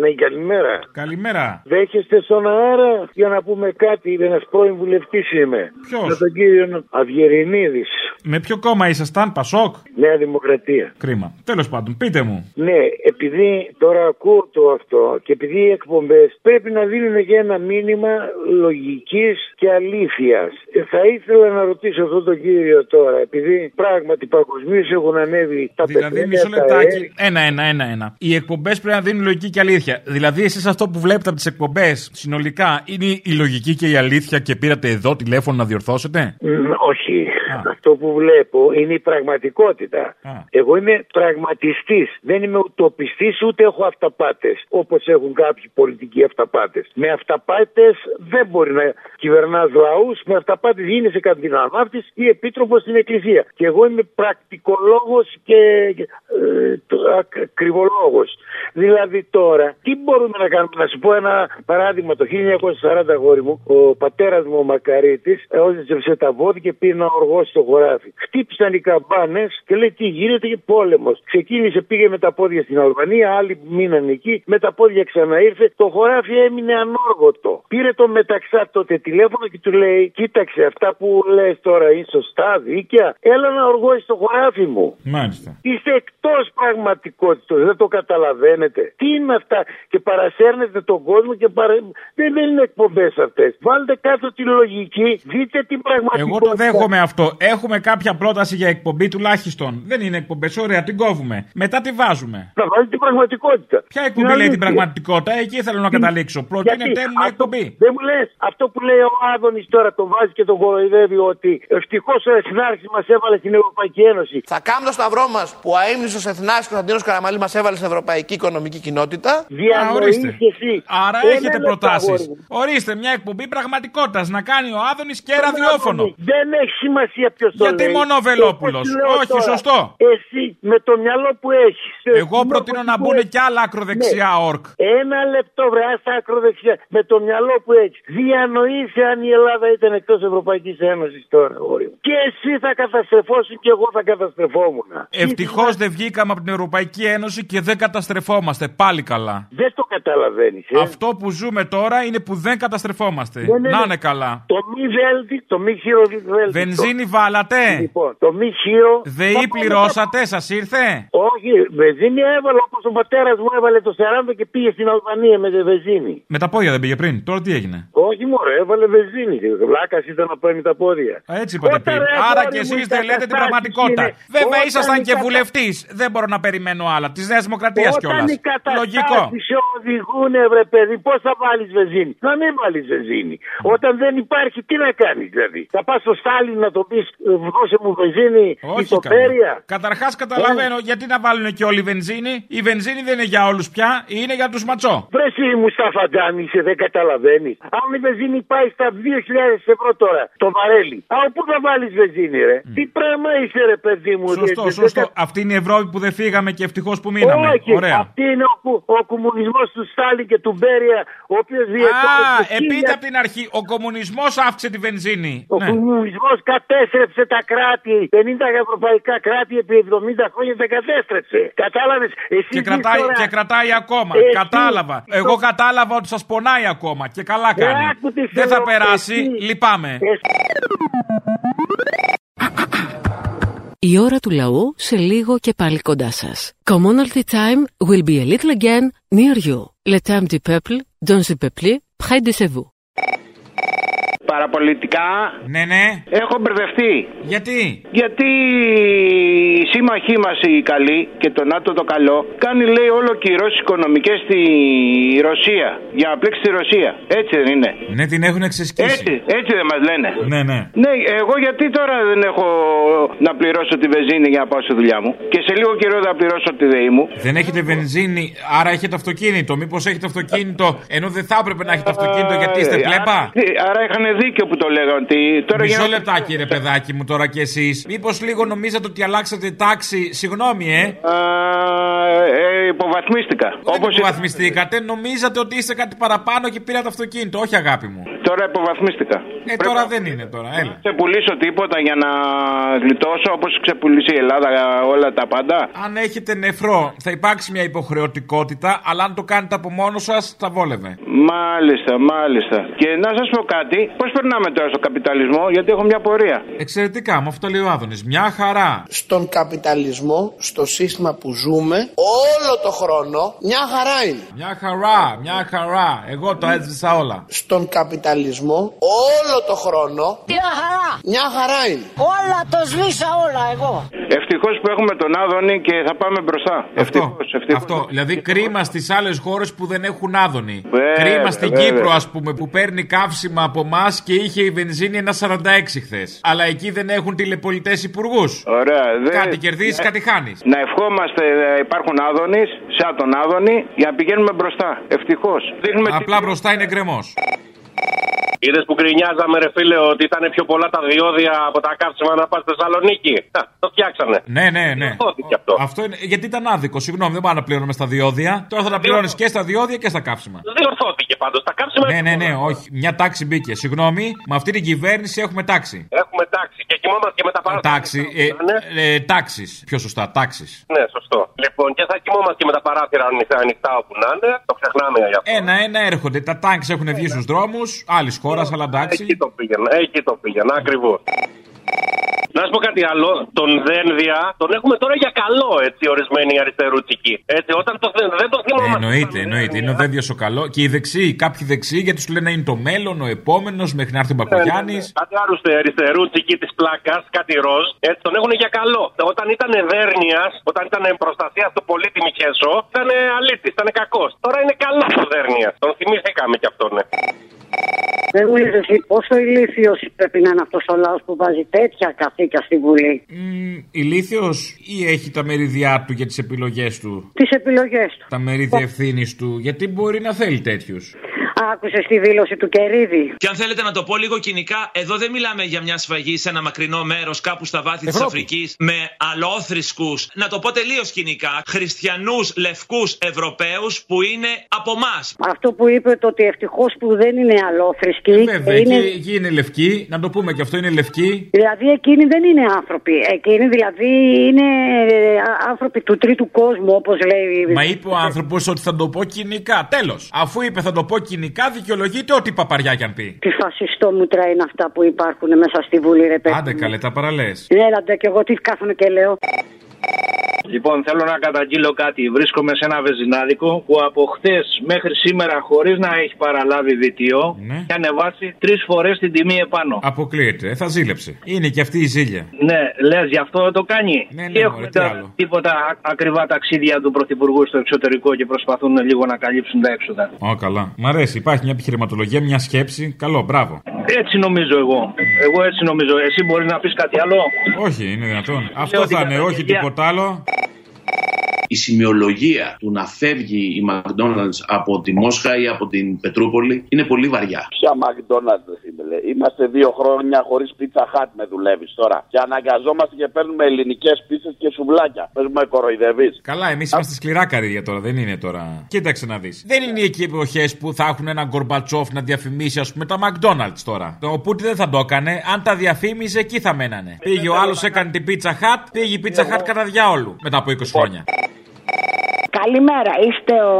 Ναι, καλημέρα. Καλημέρα. Δέχεστε στον αέρα για να πούμε κάτι. Ένα πρώην βουλευτής είμαι. Ποιος; Με τον κύριο Αυγερινίδη. Με ποιο κόμμα ήσασταν, Πασόκ; Νέα Δημοκρατία. Κρίμα. Τέλος πάντων, πείτε μου. Ναι, επειδή τώρα ακούω το αυτό και επειδή οι εκπομπές πρέπει να δίνουν και ένα μήνυμα λογικής και αλήθειας. θα ήθελα να ρωτήσω αυτόν τον κύριο τώρα, επειδή πράγματι παγκοσμίως έχουν ανέβει τα Δηλαδή, πετρέλαια, μισό τα λεπτάκι. αέρια. Ένα, ένα, ένα, ένα. Οι εκπομπές πρέπει να δίνουν λογική και αλήθεια. Δηλαδή, εσείς αυτό που βλέπετε από τις εκπομπές συνολικά είναι η λογική και η αλήθεια και πήρατε εδώ τηλέφωνο να διορθώσετε; Μ, Όχι. Αυτό που βλέπω είναι η πραγματικότητα. Εγώ είμαι πραγματιστής. Δεν είμαι ουτοπιστής ούτε έχω αυταπάτες. Όπως έχουν κάποιοι πολιτικοί αυταπάτες. Με αυταπάτες δεν μπορεί να κυβερνάς λαούς. Με αυταπάτες γίνεσαι καντιναμάφτη ή επίτροπος στην Εκκλησία. Και εγώ είμαι πρακτικολόγος και ε, κρυβολόγος. Δηλαδή τώρα, τι μπορούμε να κάνουμε; Να σου πω ένα παράδειγμα. Το 1940 αγόρι μου, ο πατέρας μου ο Μακαρίτης έζησε τα βόδια και πήρε ένα οργό στο χωράφι. Χτύπησαν οι καμπάνες και λέει τι γίνεται και πόλεμος. Ξεκίνησε, πήγε με τα πόδια στην Αλβανία, άλλοι μείναν εκεί, με τα πόδια ξαναήρθε. Το χωράφι έμεινε ανόργοτο. Πήρε το μεταξά τότε τηλέφωνο και του λέει: Κοίταξε, αυτά που λες τώρα είναι σωστά, δίκαια. Έλα να οργώσεις στο χωράφι μου. Μάλιστα. Είστε εκτός πραγματικότητας, δεν το καταλαβαίνετε. Τι είναι αυτά και παρασέρνετε τον κόσμο και παρα... δεν, δεν είναι εκπομπές αυτές. Βάλτε κάτω τη λογική, δείτε την πραγματικότητα. Εγώ το δέχομαι αυτό. Έχουμε κάποια πρόταση για εκπομπή τουλάχιστον. Δεν είναι εκπομπές, ωραία, την κόβουμε. Μετά τη βάζουμε. Να βάλει την πραγματικότητα. Ποια εκπομπή Την λέει την αλήθεια. πραγματικότητα, εκεί θέλω να καταλήξω. Προτείνετε Γιατί μου αυτό- εκπομπή. Δεν μου λες αυτό που λέει ο Άδωνης τώρα, το βάζει και τον κοροϊδεύει ότι ευτυχώς ο Εθνάρχης μας έβαλε στην Ευρωπαϊκή Ένωση. Θα κάνουμε το σταυρό μας που ο αίμνησο Εθνάρχης Κωνσταντίνος Καραμαλή μας έβαλε στην Ευρωπαϊκή Οικονομική Κοινότητα. Α, ορίστε. Άρα Ένα έχετε λεπτό, προτάσεις. αγόρι μου. Ορίστε μια εκπομπή πραγματικότητας να κάνει ο Άδωνης και ραδιόφωνο. Δεν έχει σημασία ποιος το Γιατί λέει; μόνο ο Βελόπουλος; Όπως λέω Όχι, τώρα, σωστό. Εσύ με το μυαλό που έχεις. Εγώ προτείνω να μπουν κι άλλα ακροδεξιά ορκ. Ένα λεπτό, βρε, στα ακροδεξιά. Με το μυαλό που έχεις. Διανοείσαι αν η Ελλάδα ήταν εκτός Ευρωπαϊκής Ένωσης τώρα, αγόρι μου. Και εσύ θα καταστρεφώσουν και εγώ θα καταστρεφόμουν. Ευτυχώς δεν βγήκαμε από την Ευρωπαϊκή Ένωση και δεν καταστρεφόμαστε. Πάλι καλά. Δεν το καταλαβαίνεις. Ε. Αυτό που ζούμε τώρα είναι που δεν καταστρεφόμαστε. Ναι, ναι, Να ναι. είναι καλά. Το μη βέλτι, το μη χείρο βέλτι. Βενζίνη βάλατε; Λοιπόν, το μη χείρο. ΔΕΗ πληρώσατε, σας ήρθε; Όχι, βενζίνη έβαλε όπως ο πατέρας μου έβαλε το 40 και πήγε στην Αλβανία με τη βενζίνη. Με τα πόδια δεν πήγε πριν. Τώρα τι έγινε; Όχι μόνο, έβαλε βενζίνη. Βλάκας ήταν να παίρνει τα πόδια. Α, Έτσι είπατε πριν. ρε, Άρα αγόρι και μου, εσείς οι δεν λέτε την καταστάσεις πραγματικότητα. είναι- Βέβαια Όταν ήσασταν οι και κατα- βουλευτής. Δεν μπορώ να περιμένω άλλα. Της Νέας Δημοκρατίας κιόλας. Όταν οι Λογικό. καταστάσει σε οδηγούν, βρε παιδί, πώς θα βάλεις βενζίνη. Να μην βάλεις βενζίνη. Όταν δεν υπάρχει, τι να κάνεις δηλαδή; Θα πας στο Στάλιν να το πει, δώσε μου βενζίνη Όχι ισοπέρια. Καταρχάς καταλαβαίνω γιατί να βάλουν και όλοι βενζίνη. Η βενζίνη δεν είναι για όλους πια, είναι για τους ματσό. Βρε εσύ μου στα φαντάνη είσαι, δεν καταλαβαίνεις. Αν η βενζίνη πάει στα 2.000 ευρώ τώρα, το βαρέλι. Α, πού θα βάλεις βενζίνη, ρε; Τι πράγμα είσαι, ρε παιδί μου. Σωστό, δεν- σωστό. δεν- Αυτή είναι η Ευρώπη που δεν φύγαμε και ευτυχώς που μείναμε. Όχι, Ωραία. αυτή είναι ο, κου- ο κομμουνισμός του Στάλιν και του Μπέρια, ο οποίος Α, επίτε από την αρχή. Ο κομμουνισμός αύξησε τη βενζίνη. Ο Ναι. κομμουνισμός κατέστρεψε τα κράτη. 50 ευρωπαϊκά κράτη επί 70 χρόνια τα κατέστρεψε. Κατάλαβες; Εσύ Και ζεις κρατάει, τώρα- και κρατάει ακόμα. Εσύ- Κατάλαβα. Εγώ κατάλαβα ότι σας πονάει ακόμα. Και καλά Ε, κάνει. άκου τι Δεν θα θέλω, περάσει. εσύ. Λυπάμαι. Η ώρα του λαού σε λίγο και πάλι κοντά σας. Commonalty time will be a little again near you. Le terme du peuple, dans le peuple, près de chez vous. Παραπολιτικά. Ναι, ναι. Έχω μπερδευτεί. Γιατί; Γιατί οι σύμμαχοί μας οι καλοί και το ΝΑΤΟ το καλό κάνει λέει όλο κυρώσεις οικονομικές στη Ρωσία. Για να πλέξει τη Ρωσία. Έτσι δεν είναι. Ναι, την έχουν εξεσκίσει. Έτσι, έτσι δεν μας λένε. Ναι, ναι. Ναι, εγώ γιατί τώρα δεν έχω να πληρώσω τη βενζίνη για να πάω στη δουλειά μου; Και σε λίγο καιρό θα πληρώσω τη ΔΕΗ μου. Δεν έχετε βενζίνη, άρα έχετε αυτοκίνητο. Μήπως έχετε αυτοκίνητο, ενώ δεν θα έπρεπε να έχετε αυτοκίνητο γιατί είστε Ε, πλέμπα. άρα- Άρα είχαν δίκιο που το λέγανε ότι τώρα Μισό για να- λεπτάκι, ρε παιδάκι μου, τώρα κι εσείς. Μήπως λίγο νομίζατε ότι αλλάξατε τάξη; Συγγνώμη, ε. Α, ε, υποβαθμίστηκα. Όπω υποβαθμιστήκατε, νομίζατε ότι είστε κάτι παραπάνω και πήρατε αυτοκίνητο. Όχι, αγάπη μου. Τώρα υποβαθμίστηκα. Ε, τώρα δεν είναι τώρα, έλα. ξεπουλήσω τίποτα για να γλιτώσω όπως ξεπουλήσει η Ελλάδα όλα τα πάντα. Αν έχετε νεφρό, θα υπάρξει μια υποχρεωτικότητα, αλλά αν το κάνετε από μόνος σας, θα βόλευε. Μάλιστα, μάλιστα. Και να σας πω κάτι, πώς περνάμε τώρα στο καπιταλισμό, γιατί έχω μια πορεία. Εξαιρετικά, με αυτό λέει ο Άδωνης. Μια χαρά. Στον καπιταλισμό, στο σύστημα που ζούμε, όλο το χρόνο, μια χαρά είναι. Μια χαρά, μια χαρά. Εγώ το έζησα όλα. Στον καπιταλισμό, όλο το χρόνο, Μια χαρά. μια χαρά είναι. Όλα το σβήσα όλα εγώ. Ευτυχώς που έχουμε τον Άδωνη και θα πάμε μπροστά. Αυτό, ευτυχώς. αυτό. Δηλαδή κρίμα στις άλλες χώρες που δεν έχουν άδωνη. Βέβαια, κρίμα στην βέβαια. Κύπρο, ας πούμε, που παίρνει καύσιμα από εμάς και είχε η βενζίνη ένα 46 χθες. Αλλά εκεί δεν έχουν τηλεπολιτέ υπουργούς. Ωραία. δεν- Κάτι κερδίζεις, Ναι. κάτι χάνεις. Να ευχόμαστε να υπάρχουν Άδωνη, σαν τον Άδωνη, για να πηγαίνουμε μπροστά. Ευτυχώς. Απλά μπροστά είναι γκρεμός. Είδες που γκρινιάζαμε, ρε φίλε, ότι ήταν πιο πολλά τα διόδια από τα καύσιμα να πας στη Θεσσαλονίκη; Α, το φτιάξανε. Ναι, ναι, ναι. Διορθώθηκε αυτό. Αυτό είναι, γιατί ήταν άδικο. Συγγνώμη, δεν πάμε να πληρώνουμε στα διόδια. Τώρα θα τα πληρώνεις και στα διόδια και στα καύσιμα. Διορθώθηκε πάντως. Τα καύσιμα Ναι, ναι, ναι, όχι. Μια τάξη μπήκε. Συγγνώμη, με αυτή την κυβέρνηση έχουμε τάξη. έχουμε τάξη και κοιμόμαστε και με τα παράθυρα. Τάξη. Ε, ε, τάξεις. Πιο σωστά, τάξει. Ναι, σωστό. Λοιπόν, και θα κοιμόμαστε και με τα παράθυρα ανοιχτά, ανοιχτά όπου να είναι. Το ξεχνάμε για αυτό. Ένα-ένα έρχονται. Τα τάγκ έχουν βγει στους δρόμους. Άλλης χώρας, αλλά εντάξει. Εκεί το πήγαινα, εκεί το πήγαινα, ακριβώς. Να σου πω κάτι άλλο. Τον Δένδια τον έχουμε τώρα για καλό, έτσι, ορισμένοι αριστερούτσικοι. Έτσι, όταν το, δεν δεν το Ε, θυμόμαστε. εννοείται, εννοείται. Είναι ο δέντιο ο καλό. Και οι δεξιοί, κάποιοι δεξιοί, γιατί σου λένε είναι το μέλλον, ο επόμενος, μέχρι να έρθει ο Μπακογιάννης. Κάτι άλλου αριστερούτσικοι της πλάκας, κάτι ροζ, έτσι τον έχουν για καλό. Όταν ήταν δέρνεια, όταν ήταν προστασία του πολίτη Μιχέσο, ήταν αλήτης, ήταν κακός. Τώρα είναι καλό ο δέρνεια. Τον θυμήθηκαμε κι αυτόν, ναι. Δεν μου λες εσύ πόσο ηλίθιος πρέπει να είναι αυτός ο λαός που βάζει τέτοια καθήκια στη Βουλή; Ηλίθιος ή έχει τα μερίδια του για τις επιλογές του; Τις επιλογές του. Τα μερίδια ευθύνης του. Γιατί μπορεί να θέλει τέτοιους; Άκουσες τη δήλωση του Κερίδη; Και αν θέλετε να το πω λίγο κοινικά, εδώ δεν μιλάμε για μια σφαγή σε ένα μακρινό μέρος κάπου στα βάθη της Ευρώπη. Αφρικής με αλόθρησκους. Να το πω τελείως κοινικά. Χριστιανούς, λευκούς Ευρωπαίους που είναι από εμά. Αυτό που είπε το ότι ευτυχώς που δεν είναι αλόθρησκοι. Ε, Βέβαια, είναι... εκεί, εκεί είναι λευκή. Να το πούμε και αυτό είναι λευκή. Δηλαδή εκείνοι δεν είναι άνθρωποι. Εκείνοι δηλαδή είναι ε, α- άνθρωποι του τρίτου κόσμου όπως λέει. Μα είπε ο άνθρωπος ότι θα το πω κοινικά. Τέλος. Αφού είπε θα το πω κοινικά, δικαιολογείται ό,τι παπαριά κι αν πει. Τι φασιστό μου είναι αυτά που υπάρχουν μέσα στη Βουλή ρε παιδί. Άντε καλέ, τα παραλές. Έλατε και εγώ τι κάθομαι και λέω. Λοιπόν, θέλω να καταγγείλω κάτι. Βρίσκομαι σε ένα βεζινάδικο που από χτε μέχρι σήμερα, χωρίς να έχει παραλάβει διτίο, Ναι. έχει ανεβάσει τρεις φορές την τιμή επάνω. Αποκλείεται, ε, θα ζήλεψε. Είναι και αυτή η ζήλια. Ναι, λες, γι' αυτό το κάνει. Ναι, ναι, Και μωρέ, τι τα- άλλο. τίποτα α- ακριβά ταξίδια του Πρωθυπουργού στο εξωτερικό και προσπαθούν λίγο να καλύψουν τα έξοδα. Ω, καλά. Μ' αρέσει, υπάρχει μια επιχειρηματολογία, μια σκέψη. Καλό, μπράβο. Έτσι νομίζω εγώ. Εγώ έτσι νομίζω. Εσύ μπορείς να πεις κάτι άλλο; Όχι, είναι δυνατόν. Αυτό ότι θα είναι, όχι καταγγελία- τίποτα άλλο. Η σημειολογία του να φεύγει η McDonald's από τη Μόσχα ή από την Πετρούπολη είναι πολύ βαριά. Ποια McDonald's, ρε φίλε. Είμαστε δύο χρόνια χωρίς πίτσα χάτ με δουλεύεις τώρα. Και αναγκαζόμαστε και παίρνουμε ελληνικές πίτσε και σουβλάκια. Πε μου, με κοροϊδεύεις. Καλά, εμείς είμαστε σκληρά καρύδια τώρα, δεν είναι τώρα. Κοίταξε να δεις. Δεν είναι εκεί οι εποχέ που θα έχουν έναν Γκορμπατσόφ να διαφημίσει, ας πούμε, τα McDonald's τώρα. Ο Πούτι δεν θα το έκανε. Αν τα διαφήμιζε, εκεί θα μένανε. Πήγε ο άλλος, έκανε την Pizza Hut, πήγε η Pizza Hut κατά διάολου μετά από 20 χρόνια. Καλημέρα, είστε ο...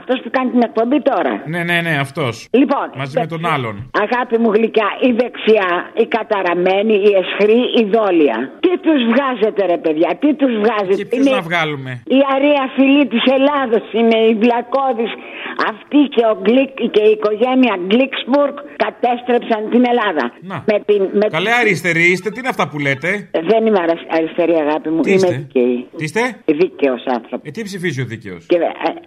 αυτός που κάνει την εκπομπή τώρα. Ναι, ναι, ναι, αυτός. Λοιπόν, Μαζί με τον άλλον. Αγάπη μου γλυκιά, η δεξιά, η καταραμένη, η εσχρή, η δόλια. Τι τους βγάζετε ρε παιδιά, τι τους βγάζετε; Και ποιους να βγάλουμε; Η αρία φυλή της Ελλάδος είναι, η Βλακώδης. Αυτοί και, ο Γκλικ, και η οικογένεια Γκλίξμπουργκ κατέστρεψαν την Ελλάδα. Να. Με την, με Καλέ αριστεροί είστε, τι είναι αυτά που λέτε; Δεν είμαι αρα- αριστερή, αγάπη μου. Τι είμαι είστε; δίκαιη. Τι είστε; Δίκαιος άνθρωπος. Ε, τι ψηφίζει ο δίκαιο. Και, ε,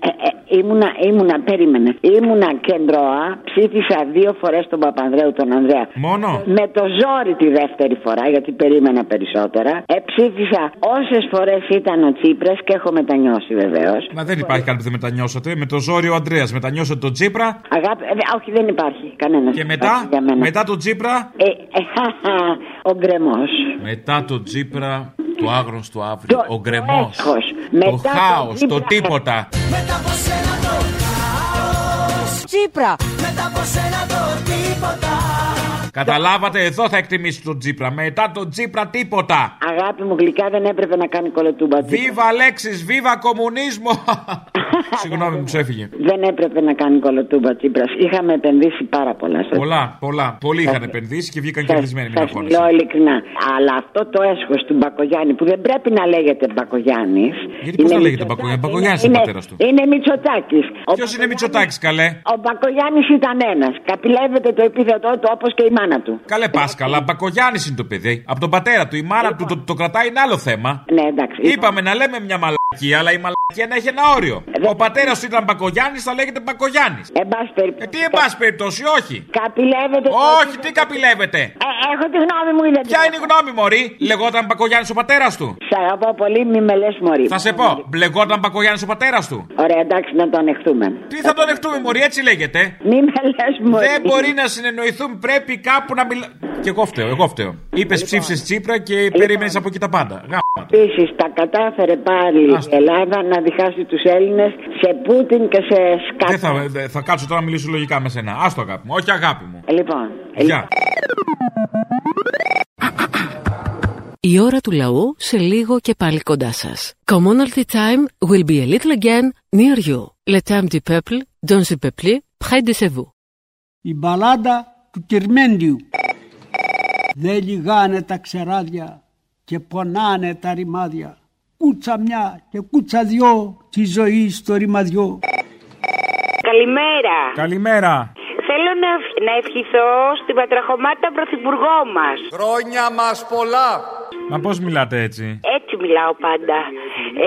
ε, ε, ήμουνα, ήμουνα, περίμενε. Ήμουνα κεντρώα, ψήφισα δύο φορές τον Παπανδρέου τον Ανδρέα. Μόνο; Με το ζόρι τη δεύτερη φορά, γιατί περίμενα περισσότερα. Ε, ψήφισα όσες φορές ήταν ο Τσίπρας και έχω μετανιώσει βεβαίως. Μα δεν υπάρχει κάτι που δεν μετανιώσατε. Με το ζόρι ο Αντρέα μετανιώσατε τον Τσίπρα; Αγάπη, ε, δε- όχι, δεν υπάρχει κανένας. και μετά, μετά τον Τσίπρα; Ε, ε, χαχα, ο γκρεμός. Μετά τον Τσίπρα, το άγνωστο αύριο. Ο γκρεμός. έσχος. Το Μετά τον χάος, το Τσίπρα. τίποτα. Μετά από σένα το χάος Τσίπρα. Μετά από σένα το τίποτα Καταλάβατε, εδώ θα εκτιμήσει τον Τσίπρα. Μετά τον Τσίπρα, τίποτα. Αγάπη μου γλυκά δεν έπρεπε να κάνει κολοτούμπα. Βίβα λέξει, βίβα κομμουνίσμο. Συγγνώμη, μου ξέφυγε. Δεν έπρεπε να κάνει κολοτούμπα Τσίπρα. Είχαμε επενδύσει πάρα πολλά. Σας- Πολλά, πολλά. Πολλοί είχαν επενδύσει και βγήκαν κερδισμένοι με Σας αγώνε. λέω ειλικρινά. Αλλά αυτό το έσχος του Μπακογιάννη που δεν πρέπει να λέγεται Μπακογιάννης. Γιατί πώς να λέγεται Μπακογιάννη, Μπακογιάννης είναι ο πατέρας του. Είναι Μητσοτάκης. Ποιος είναι Μητσοτάκης, καλέ; Ο Μπακογιάννης ήταν ένας. Καπηλεύεται το επίθετό του όπως και η μάνα του. Καλέ Πάσκαλα, Μπακογιάννης είναι το παιδί. Από τον πατέρα του. Η μάνα του το, το κρατάει είναι άλλο θέμα. Ναι, εντάξει. Είπαμε να λέμε μια μαλακία, αλλά η μαλακία να έχει ένα όριο. Ο πατέρας του ήταν Μπακογιάννης, θα λέγεται Μπακογιάννης. Εν πάση περιπτώσει. Ε, τι εν πάση περιπτώσει, όχι. Καπηλεύεται. το Όχι, τι καπηλεύεται. Ε, έχω τη γνώμη μου, είδατε. Ποια είναι η γνώμη, Μωρή; Λεγόταν Μπακογιάννης ο πατέρας του. Σ' αγαπώ πολύ, μη με λες μωρή. Θα σε πω, μπλεγόταν Μπακογιάννης ο πατέρας του. Ωραία, εντάξει, να το ανεχτούμε. Τι θα τον δεχτούμε, Μωρή, έτσι λέγεται. Μη με λες μωρή. Δεν μπορεί να συνεννοηθούμε, πρέπει κάπου να μιλά. Και εγώ φταίω, εγώ φταίω. Είπες ψήφισες Τσίπρα και περίμενε από εκεί τα πάντα. Γάμα το. Επίσης, τα κατάφερε πάλι η Ελλάδα να διχάσει τους Έλληνες σε Πούτιν και σε σκάφη. Δεν θα, δεν θα κάτσω τώρα να μιλήσω λογικά με σένα. Άστο αγάπη μου, όχι αγάπη μου. Λοιπόν, Γεια. Η ώρα του λαού σε λίγο και πάλι κοντά σας. Commonalty time will be a little again near you. Le temps du peuple, dans le peuple, près de chez vous. Η μπαλάντα του Κυρμέντιου. Δεν λιγάνε τα ξεράδια και πονάνε τα ρημάδια. Κούτσα μια και κούτσα δυο τη ζωή στο ρημαδιό. Καλημέρα. Καλημέρα. Θέλω να, να ευχηθώ στην πατραχωμάτα πρωθυπουργό μας. Χρόνια μας πολλά. Μα πώς μιλάτε έτσι; Έτσι μιλάω πάντα.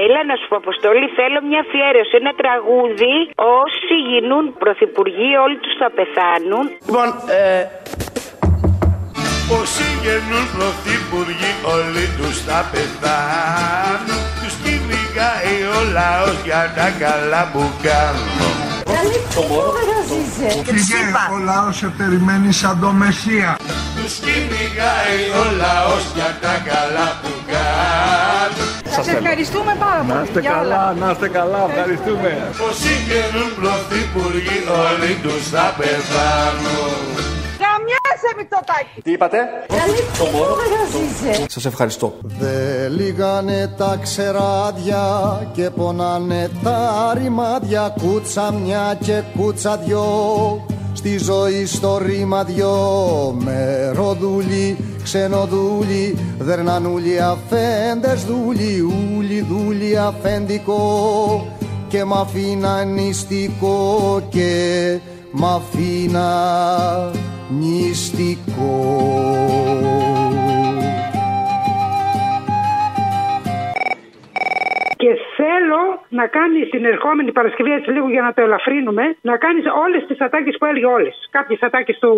Έλα να σου πω, Αποστολή, θέλω μια αφιέρωση. Ένα τραγούδι. Όσοι γίνουν πρωθυπουργοί, όλοι τους θα πεθάνουν. Λοιπόν, ε, Όσοι γεννούν πρωθυπουργοί όλοι τους θα πεθάνουν Τους κυνηγάει ο λαός για τα καλά που κάνουν Φύγε, ο λαός σε περιμένει σαν το Μεσσία. Τους κυνηγάει ο λαός για τα καλά που κάνουν Σας ευχαριστούμε πάρα πολύ. Να είστε για όλα. καλά, να είστε καλά, ευχαριστούμε. Όσοι γεννούν πρωθυπουργοί όλοι τους θα πεθάνουν Καμιάσαι Μητσοτάκη. τι είπατε; Καλή Σας ευχαριστώ. Δε λίγανε τα ξεράδια και πονάνε τα ρημάδια. Κούτσα μια και κούτσα δυο. Στη ζωή στο ρήμα δυο. Με ροδούλι, ξενοδούλι Δερνανούλι αφέντες δούλι. Ούλι δούλι αφέντικο Και μ' αφήνα νηστικό Και μ' αφήνα νηστικό Και θέλω να κάνεις την ερχόμενη Παρασκευή, έτσι λίγο για να το ελαφρύνουμε, να κάνεις όλες τις ατάκες που έλεγε όλες. Κάποιες ατάκες του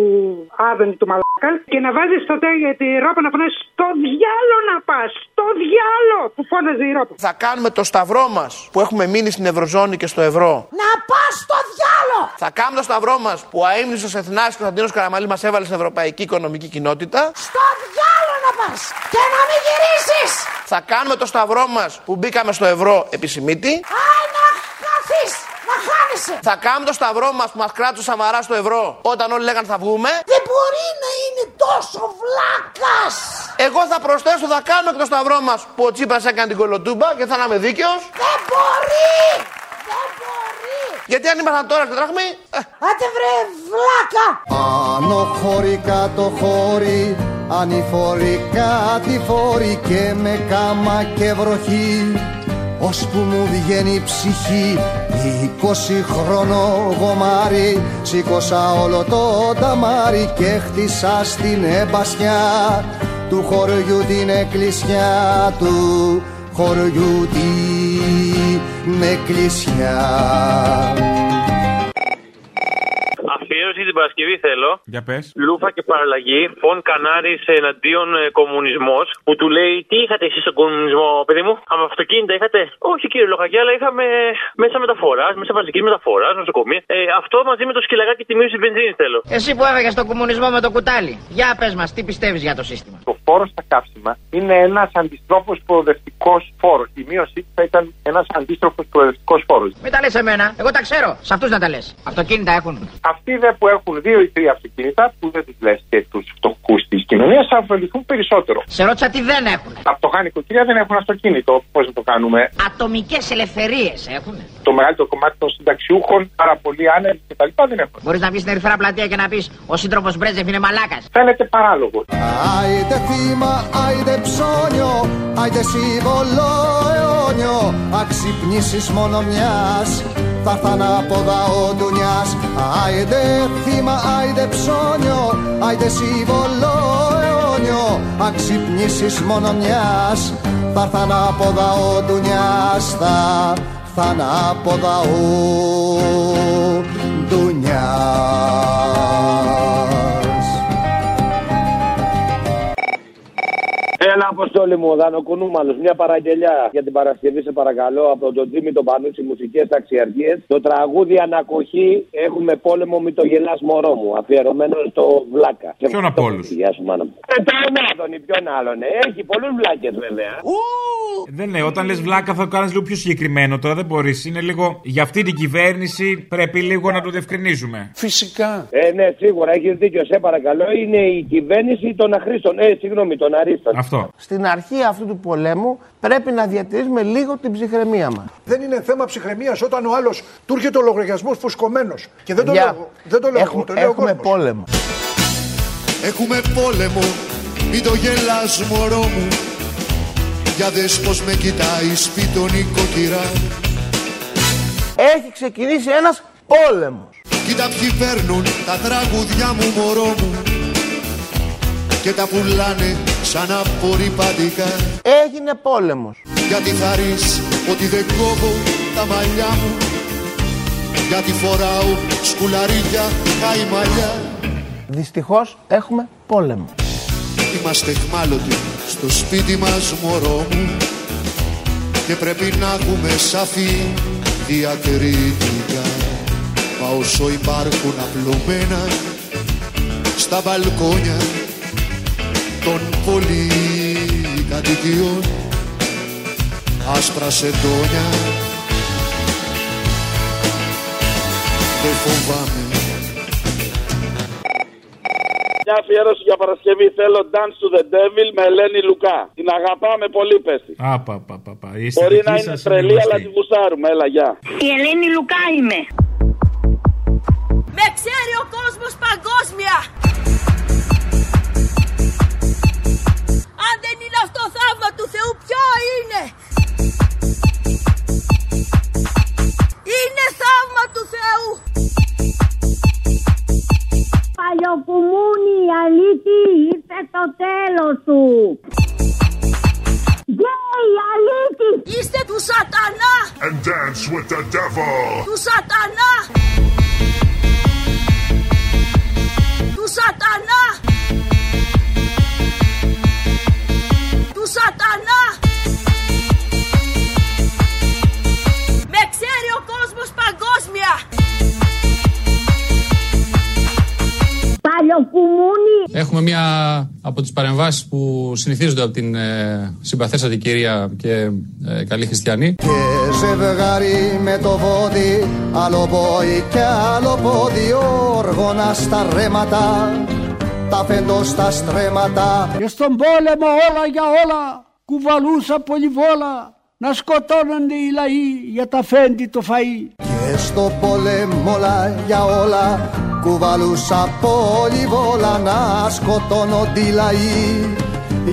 Άδωνη του Μαλάκα και να βάζεις στο τέλο τη ρόπα να φωνάζει Στο διάλο να πας! Στο διάλο! Που φώναζε η ρόπα. Θα κάνουμε το σταυρό μας που έχουμε μείνει στην Ευρωζώνη και στο ευρώ. Να πας στο διάλο! Θα κάνουμε το σταυρό μας που ο αείμνηστο Εθνάρχη Κωνσταντίνος Καραμαλή μας έβαλε στην Ευρωπαϊκή Οικονομική Κοινότητα. Στο διάλο να πας! Και να μην γυρίσεις! Θα κάνουμε το σταυρό μας που μπήκαμε στο ευρώ επισημίτη. Άι να χαθεί! Να χάνεσαι! Θα κάνουμε το σταυρό μας που μας κράτησε ο Σαμαράς στο ευρώ όταν όλοι λέγανε θα βγούμε. Δεν μπορεί να είναι τόσο βλάκας! Εγώ θα προσθέσω, θα κάνουμε και το σταυρό μας που ο Τσίπρας έκανε την κολοτούμπα και θα είμαι δίκαιος. Δεν μπορεί! Δεν μπορεί! Γιατί αν ήμασταν τώρα στο τραχμή. ε, Άντε βρε βλάκα! Άνω χώρι, κάτω χώρι, ανηφορικά τη φόρη και με κάμα και βροχή Ώσπου μου βγαίνει η ψυχή Είκοσι χρόνο γομάρι Σήκωσα όλο το ταμάρι Και χτίσα στην εμπασιά Του χωριού την εκκλησιά Του. Χωριού την εκκλησιά Αφιέρωση την Παρασκευή θέλω. Για πες. Λούφα και παραλλαγή. Φων Κανάρης εναντίον ε, κομμουνισμός. Που του λέει τι είχατε εσείς στον κομμουνισμό, παιδί μου. Άμα αυτοκίνητα είχατε; Όχι κύριε Λοχαγιά, αλλά είχαμε μέσα μεταφοράς, μέσα μαζική μεταφοράς, νοσοκομεία. Ε, αυτό μαζί με το σκυλαγάκι τη μείωση βενζίνης θέλω. Εσύ που έφαγε τον κομμουνισμό με το κουτάλι. Για πες μας, τι πιστεύεις για το σύστημα; Το φόρο στα καύσιμα είναι ένας αντιστρόφος προοδευτικός φόρος. Η μείωσή του θα ήταν ένας αντίστροφος προοδευτικός φόρος. Μην τα λες εμένα, εγώ τα ξέρω. Σε αυτούς να τα λες. Αυτοκίνητα έχουν. Αυτοί δε που έχουν δύο ή τρία αυτοκίνητα, που δεν τους λες και τους φτωχούς της κοινωνίας, θα ωφεληθούν περισσότερο. Σε ρώτησα τι δεν έχουν. Τα φτωχά νοικοκυριά δεν έχουν αυτοκίνητο. Πώς να το κάνουμε; Ατομικές ελευθερίες έχουν. Το μεγαλύτερο κομμάτι των συνταξιούχων, πάρα πολλοί άνεργοι κτλ. δεν έχουν. Μπορείς να βγεις στην Ερυθρά Πλατεία και να πεις Ο σύντροφος Μπρέτζεφ είναι μαλάκας. Φαίνεται παράλογο. Άιντε θύμα, άιντε ψώνιο, άιντε σύμβολο αιώνιο. Αξυπνήσεις μόνο μιας, θα έρθαν από δαό ντουνιάς Άιντε θύμα, άιντε ψώνιο, άιντε σύμβολο αιώνιο. Αξυπνήσεις μόνο μιας, θα έρθαν από δαό ντουνιάς Θα έρθαν από δαό ντουνιάς Έλα, αποστόλη μου, ο Δανοκουνούμαλο. Μια παραγγελιά για την Παρασκευή, σε παρακαλώ, από τον Τζίμι τον Πανούτσι, μουσικές ταξιαρχίες. Το τραγούδι Ανακοχή Έχουμε πόλεμο, μη το γελάς μωρό μου. Αφιερωμένο στο Βλάκα. Ποιον από όλους; Γεια σου, μάνα μου. Ε, τον Άδωνη, ποιον άλλον. ε. Έχει πολλούς βλάκες, βέβαια. Δεν ναι, όταν λες βλάκα θα το κάνεις λίγο πιο συγκεκριμένο. Τώρα δεν μπορείς. Είναι λίγο. Για αυτή την κυβέρνηση πρέπει λίγο να το διευκρινίζουμε. Φυσικά. Ε, ναι, σίγουρα έχεις δίκιο. Σε παρακαλώ, είναι η κυβέρνηση των αχρήστων. Ε, συγγνώμη, των αρίστων. Αυτό. Στην αρχή αυτού του πολέμου πρέπει να διατηρήσουμε λίγο την ψυχραιμία μας. Δεν είναι θέμα ψυχραιμίας όταν ο άλλος του έρχεται ο λογαριασμός φουσκωμένος. Και δεν το Για- λέω, δεν το λέω εγώ, Έχουμε, το λέει ο έχουμε κόσμος. πόλεμο. Έχουμε πόλεμο, μην το γελάς μωρό μου Για δες πως με κοιτάει σπίτι νοικοκυρά Έχει ξεκινήσει ένας πόλεμος. Κοίτα ποιοι παίρνουν τα τραγουδιά μου μωρό μου Και τα πουλάνε σαν απορριπαντικά. Έγινε πόλεμος. Γιατί θα ρεις ότι δεν κόβω τα μαλλιά μου. Γιατί φοράω σκουλαρίκια καημαλιά Δυστυχώς έχουμε πόλεμο. Είμαστε εχμάλωτοι στο σπίτι μας μωρό μου. Και πρέπει να έχουμε σαφή διακριτικά. Μα όσο υπάρχουν απλωμένα στα μπαλκόνια των πολυκατοικιών άσπρα σεντόνια δεν φοβάμαι Μια αφιέρωση για Παρασκευή θέλω Dance to the Devil με Ελένη Λουκά. Την αγαπάμε πολύ, πέστη. Α, πα, πα, πα, πα. Η Μπορεί αισθητική να είναι σας τρελή, γνωστή. αλλά τη γουστάρουμε. Έλα, γεια. Η Ελένη Λουκά είμαι. Με ξέρει ο κόσμος παγκόσμια. Αν δεν είναι αυτό θαύμα του Θεού, ποιο είναι; Είναι θαύμα του Θεού. Παλιοκουμούνι, αλήτη, ήρθε το τέλος του. Γκέι, αλήτη. Είστε του σατανά. And dance with the devil. Του σατανά. Του σατανά. Σατανά. Με ξέρει ο κόσμος παγκόσμια. Παλιοκουμούνι. Έχουμε μία από τις παρεμβάσεις που συνηθίζονται από την ε, συμπαθέστατη κυρία και ε, καλή χριστιανή. Και ζευγάρι με το βόδι Άλλο πόη και άλλο πόδι Όργωνα στα ρέματα Τα φέντο στα στρέμματα. Και στον πόλεμο όλα για όλα κουβαλούσα πολυβόλα να σκοτώνονται οι λαοί για τα φέντη το φαΐ. Και στο πόλεμο όλα για όλα Κουβαλούσα πολυβόλα Να σκοτώνονται οι λαοί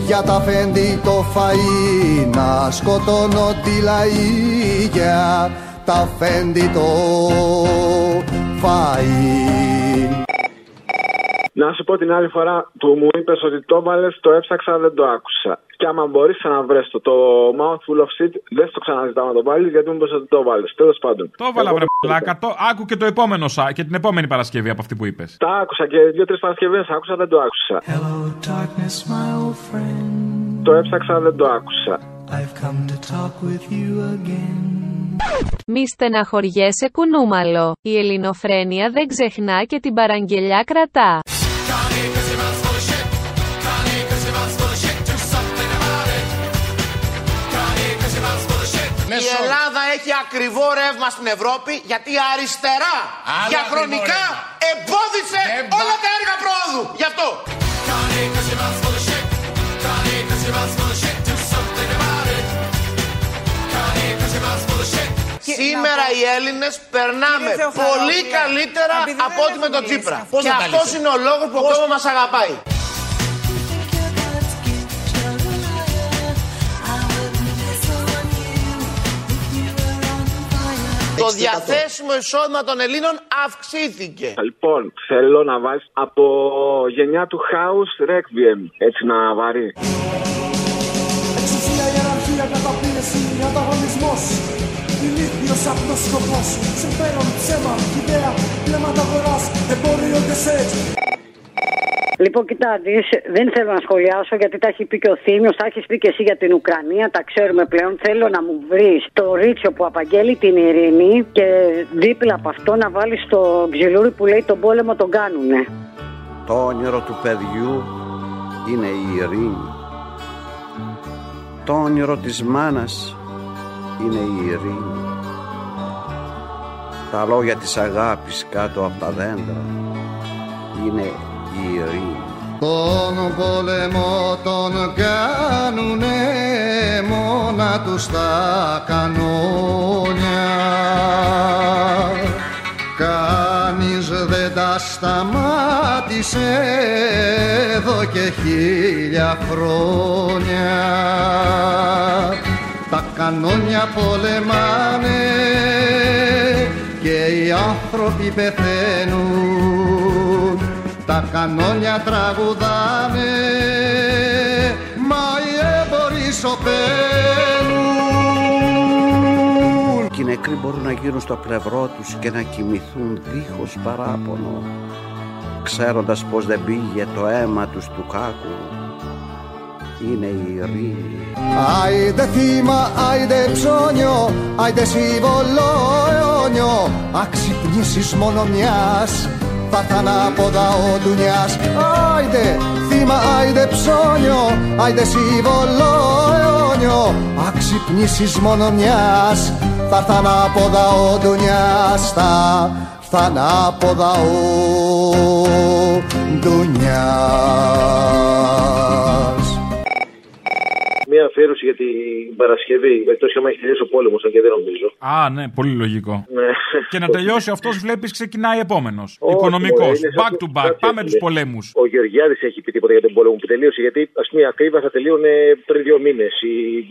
για τα φέντη το φαΐ. Να σκοτώνω τη λαή για τα φέντη το φαΐ Να σου πω την άλλη φορά που μου είπες ότι το έβαλε, το έψαξα, δεν το άκουσα. Και άμα μπορείς να βρει το, το mouthful of shit, δεν στο ξαναζητάω να το βάλεις γιατί μου είπες ότι το βάλει. Τέλος πάντων. Το έβαλα βρε πλάκα. Το... Άκου και το επόμενο σα... και την επόμενη Παρασκευή από αυτή που είπες. Τα άκουσα και δύο-τρεις Παρασκευές άκουσα, δεν το άκουσα. Darkness, my old friend. Το έψαξα, δεν το άκουσα. I've come to talk with you again. Μη στεναχωριέσαι κουνούμαλο. Η ελληνοφρένεια δεν ξεχνά και την παραγγελιά κρατά. Η Ελλάδα έχει ακριβό ρεύμα στην Ευρώπη γιατί η αριστερά Άλλο διαχρονικά ακριβό εμπόδισε όλα τα έργα πρόοδου. Γι' αυτό. Σήμερα οι Έλληνες περνάμε πολύ καλύτερα από ό,τι με τον Τσίπρα. Πώς Και να αυτός καλύτερα. είναι ο λόγος που ο Πώς- κόσμος μας αγαπάει. Το διαθέσιμο εισόδημα των Ελλήνων αυξήθηκε. Λοιπόν, θέλω να βάλει από γενιά του House Requiem. Έτσι να βαρύ. Εξουσία, ιεραρχία, καταπίεση, ανταγωνισμός Ηλίθιος απλός σκοπός Συμφέρον, ψέμα, ιδέα, πλέματα αγοράς Εμπόριο και σεξ Λοιπόν, κοιτάξτε, δεν θέλω να σχολιάσω γιατί τα έχει πει και ο Θήμιος, τα έχεις πει και εσύ για την Ουκρανία, τα ξέρουμε πλέον. Θέλω να μου βρεις το ρίτσιο που απαγγέλει την ειρήνη και δίπλα από αυτό να βάλεις το ξυλούρι που λέει τον πόλεμο τον κάνουνε. Το όνειρο του παιδιού είναι η ειρήνη. Το όνειρο της μάνας είναι η ειρήνη. Τα λόγια της αγάπης κάτω από τα δέντρα είναι η ειρήνη. Τον πόλεμο τον κάνουνε μόνα τους τα κανόνια Κανείς δεν τα σταμάτησε εδώ και χίλια χρόνια Τα κανόνια πολεμάνε και οι άνθρωποι πεθαίνουν. Τα κανόνια τραγουδάνε μα οι έμποροι σωπαίνουν. Και οι νεκροί μπορούν να γίνουν στο πλευρό τους και να κοιμηθούν δίχως παράπονο ξέροντας πως δεν πήγε το αίμα τους του κάκου είναι η ειρήνη. Άιντε θύμα, άιντε ψώνιο, άιντε σύμβολο αιώνιο. Αξυπνήσεις μόνο μιας, θα έρθαν από δαό ντουνιάς Άιντε θύμα, άιντε ψώνιο, άιντε σύμβολο αιώνιο. Αξυπνήσεις μόνο μιας, θα έρθαν από δαό ντουνιάς Θα έρθαν από δαό ντουνιάς Μία αφιέρωση για την Παρασκευή. Εκτός και άμα έχει τελειώσει ο πόλεμος, αν και δεν νομίζω. Α, ναι, πολύ λογικό. Ναι. Και να τελειώσει αυτός, βλέπεις, ξεκινάει επόμενος. Όχι, Οικονομικός. μωρέ, είναι Back σαν- to back. σαν Πάμε τέτοιο. του πολέμους. Ο Γεωργιάδης έχει πει τίποτα για τον πόλεμο που τελείωσε. Γιατί ας πούμε η ακρίβεια θα τελείωνε πριν δύο μήνες.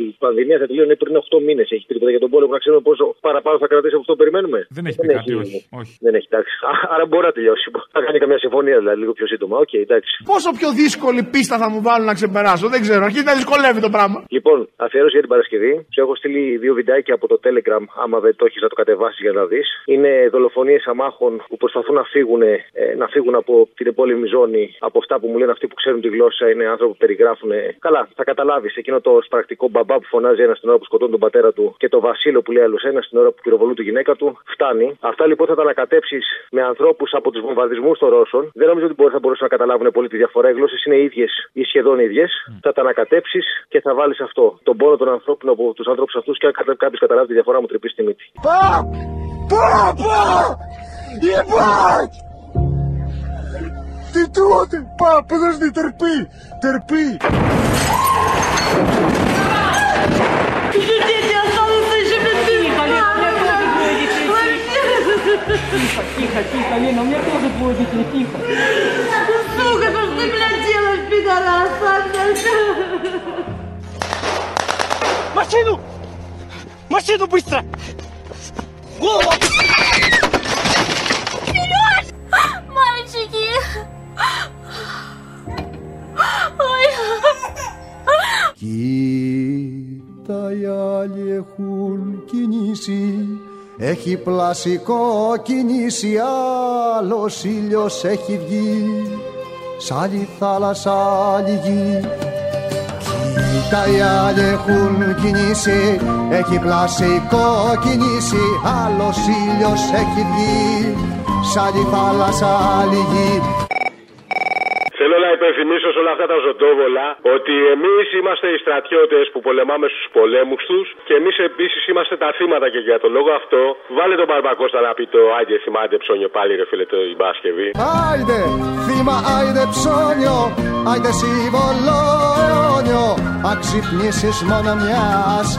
Η πανδημία θα τελείωνε πριν 8 μήνες. Έχει πει τίποτα για τον πόλεμο να ξέρουμε πόσο παραπάνω θα κρατήσει από αυτό που περιμένουμε. Δεν έχει πει κάτι, όχι. όχι. Δεν έχει εντάξει. Α, Άρα μπορεί να τελειώσει. Θα κάνει καμιά συμφωνία δηλαδή λίγο πιο σύντομα. Οκ, εντάξει. Πόσο πιο δύσκολη πίστα θα μου βάλουν να ξεπεράσω, δεν ξέρω. Αρχίζει να δυσκολεύει το πράγμα. Λοιπόν, αφιέρωση για την Παρασκευή. Σου έχω στείλει δύο βιντεάκια από το Telegram. Άμα δεν το έχεις, να το κατεβάσεις για να δεις. Είναι δολοφονίες αμάχων που προσπαθούν να φύγουν, ε, να φύγουν από την επόλεμη ζώνη. Από αυτά που μου λένε αυτοί που ξέρουν τη γλώσσα. Είναι άνθρωποι που περιγράφουν. Καλά, θα καταλάβεις εκείνο το σπρακτικό μπαμπά που φωνάζει ένας την ώρα που σκοτώνει τον πατέρα του και το Βασίλο που λέει άλλος ένας την ώρα που πυροβολούν τη γυναίκα του. Φτάνει. Αυτά λοιπόν θα τα ανακατέψεις με ανθρώπους από τους βομβαρδισμούς των Ρώσων. Δεν νομίζω ότι μπορεί, θα μπορούσαν να καταλάβουν πολύ τη διαφορά. Οι γλώσσες είναι ίδιες ή σχεδόν ίδιες. Θα τα ανακατέψεις και θα βάλεις αυτό Τον πόνο των ανθρώπων από του ανθρώπου αυτού και αν κάποιο καταλάβει τη διαφορά μου τρυπεί στη μύτη. Παπ! Παπ! Ебать! Ты кто ты? Пап, подожди, терпи! Терпи! Дети останутся еще без Тихо, Лена, у меня тоже двое детей. Тихо, тихо, тихо, Лена, у меня тоже двое детей, тихо. сука, что ж ты, блядь, делаешь, пидорас, а, блядь? Машину! Машину быстро! Голову! Сереж! Мальчики! Ой! Κοίτα οι άλλοι έχουν κινήσει Έχει πλασικό κινήσει Άλλος ήλιος έχει βγει Σ' άλλη θάλασσα άλλη γη Κοίτα οι άλλοι έχουν κινήσει Έχει πλασικό κινήσει Άλλος ήλιος έχει βγει. Σ' άλλη θάλασσα άλλη γη Θέλω να υπενθυμίσω σε όλα αυτά τα ζωντόβολα ότι εμείς είμαστε οι στρατιώτες που πολεμάμε στους πολέμους τους και εμείς επίσης είμαστε τα θύματα και για τον λόγο αυτό βάλε τον Μπαρμπακώστα να πει το Άγγε θυμάται ψώνιο πάλι ρε φίλε το η Παρασκευή. Άιντε, θύμα, άιντε ψώνιο, άιντε σύμβολο αιώνιο Αν ξυπνήσεις μόνο μιας,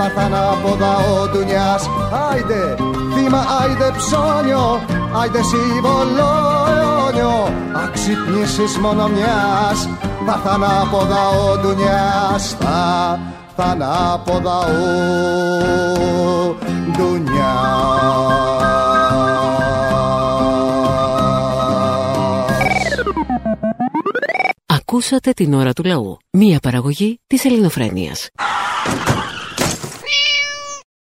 θα έρθ' ανάποδα ο ντουνιάς Άιντε, θύμα, άιντε ψώνιο, άιντε σύμβολο αιώνιο Αν ξυπνήσεις μόνο μιας, θα έρθ' ανάποδα ο ντουνιάς Θα έρθ' ανάποδα ο ντουνιάς Ακούσατε την ώρα του λαού. Μία παραγωγή της ελληνοφρένειας.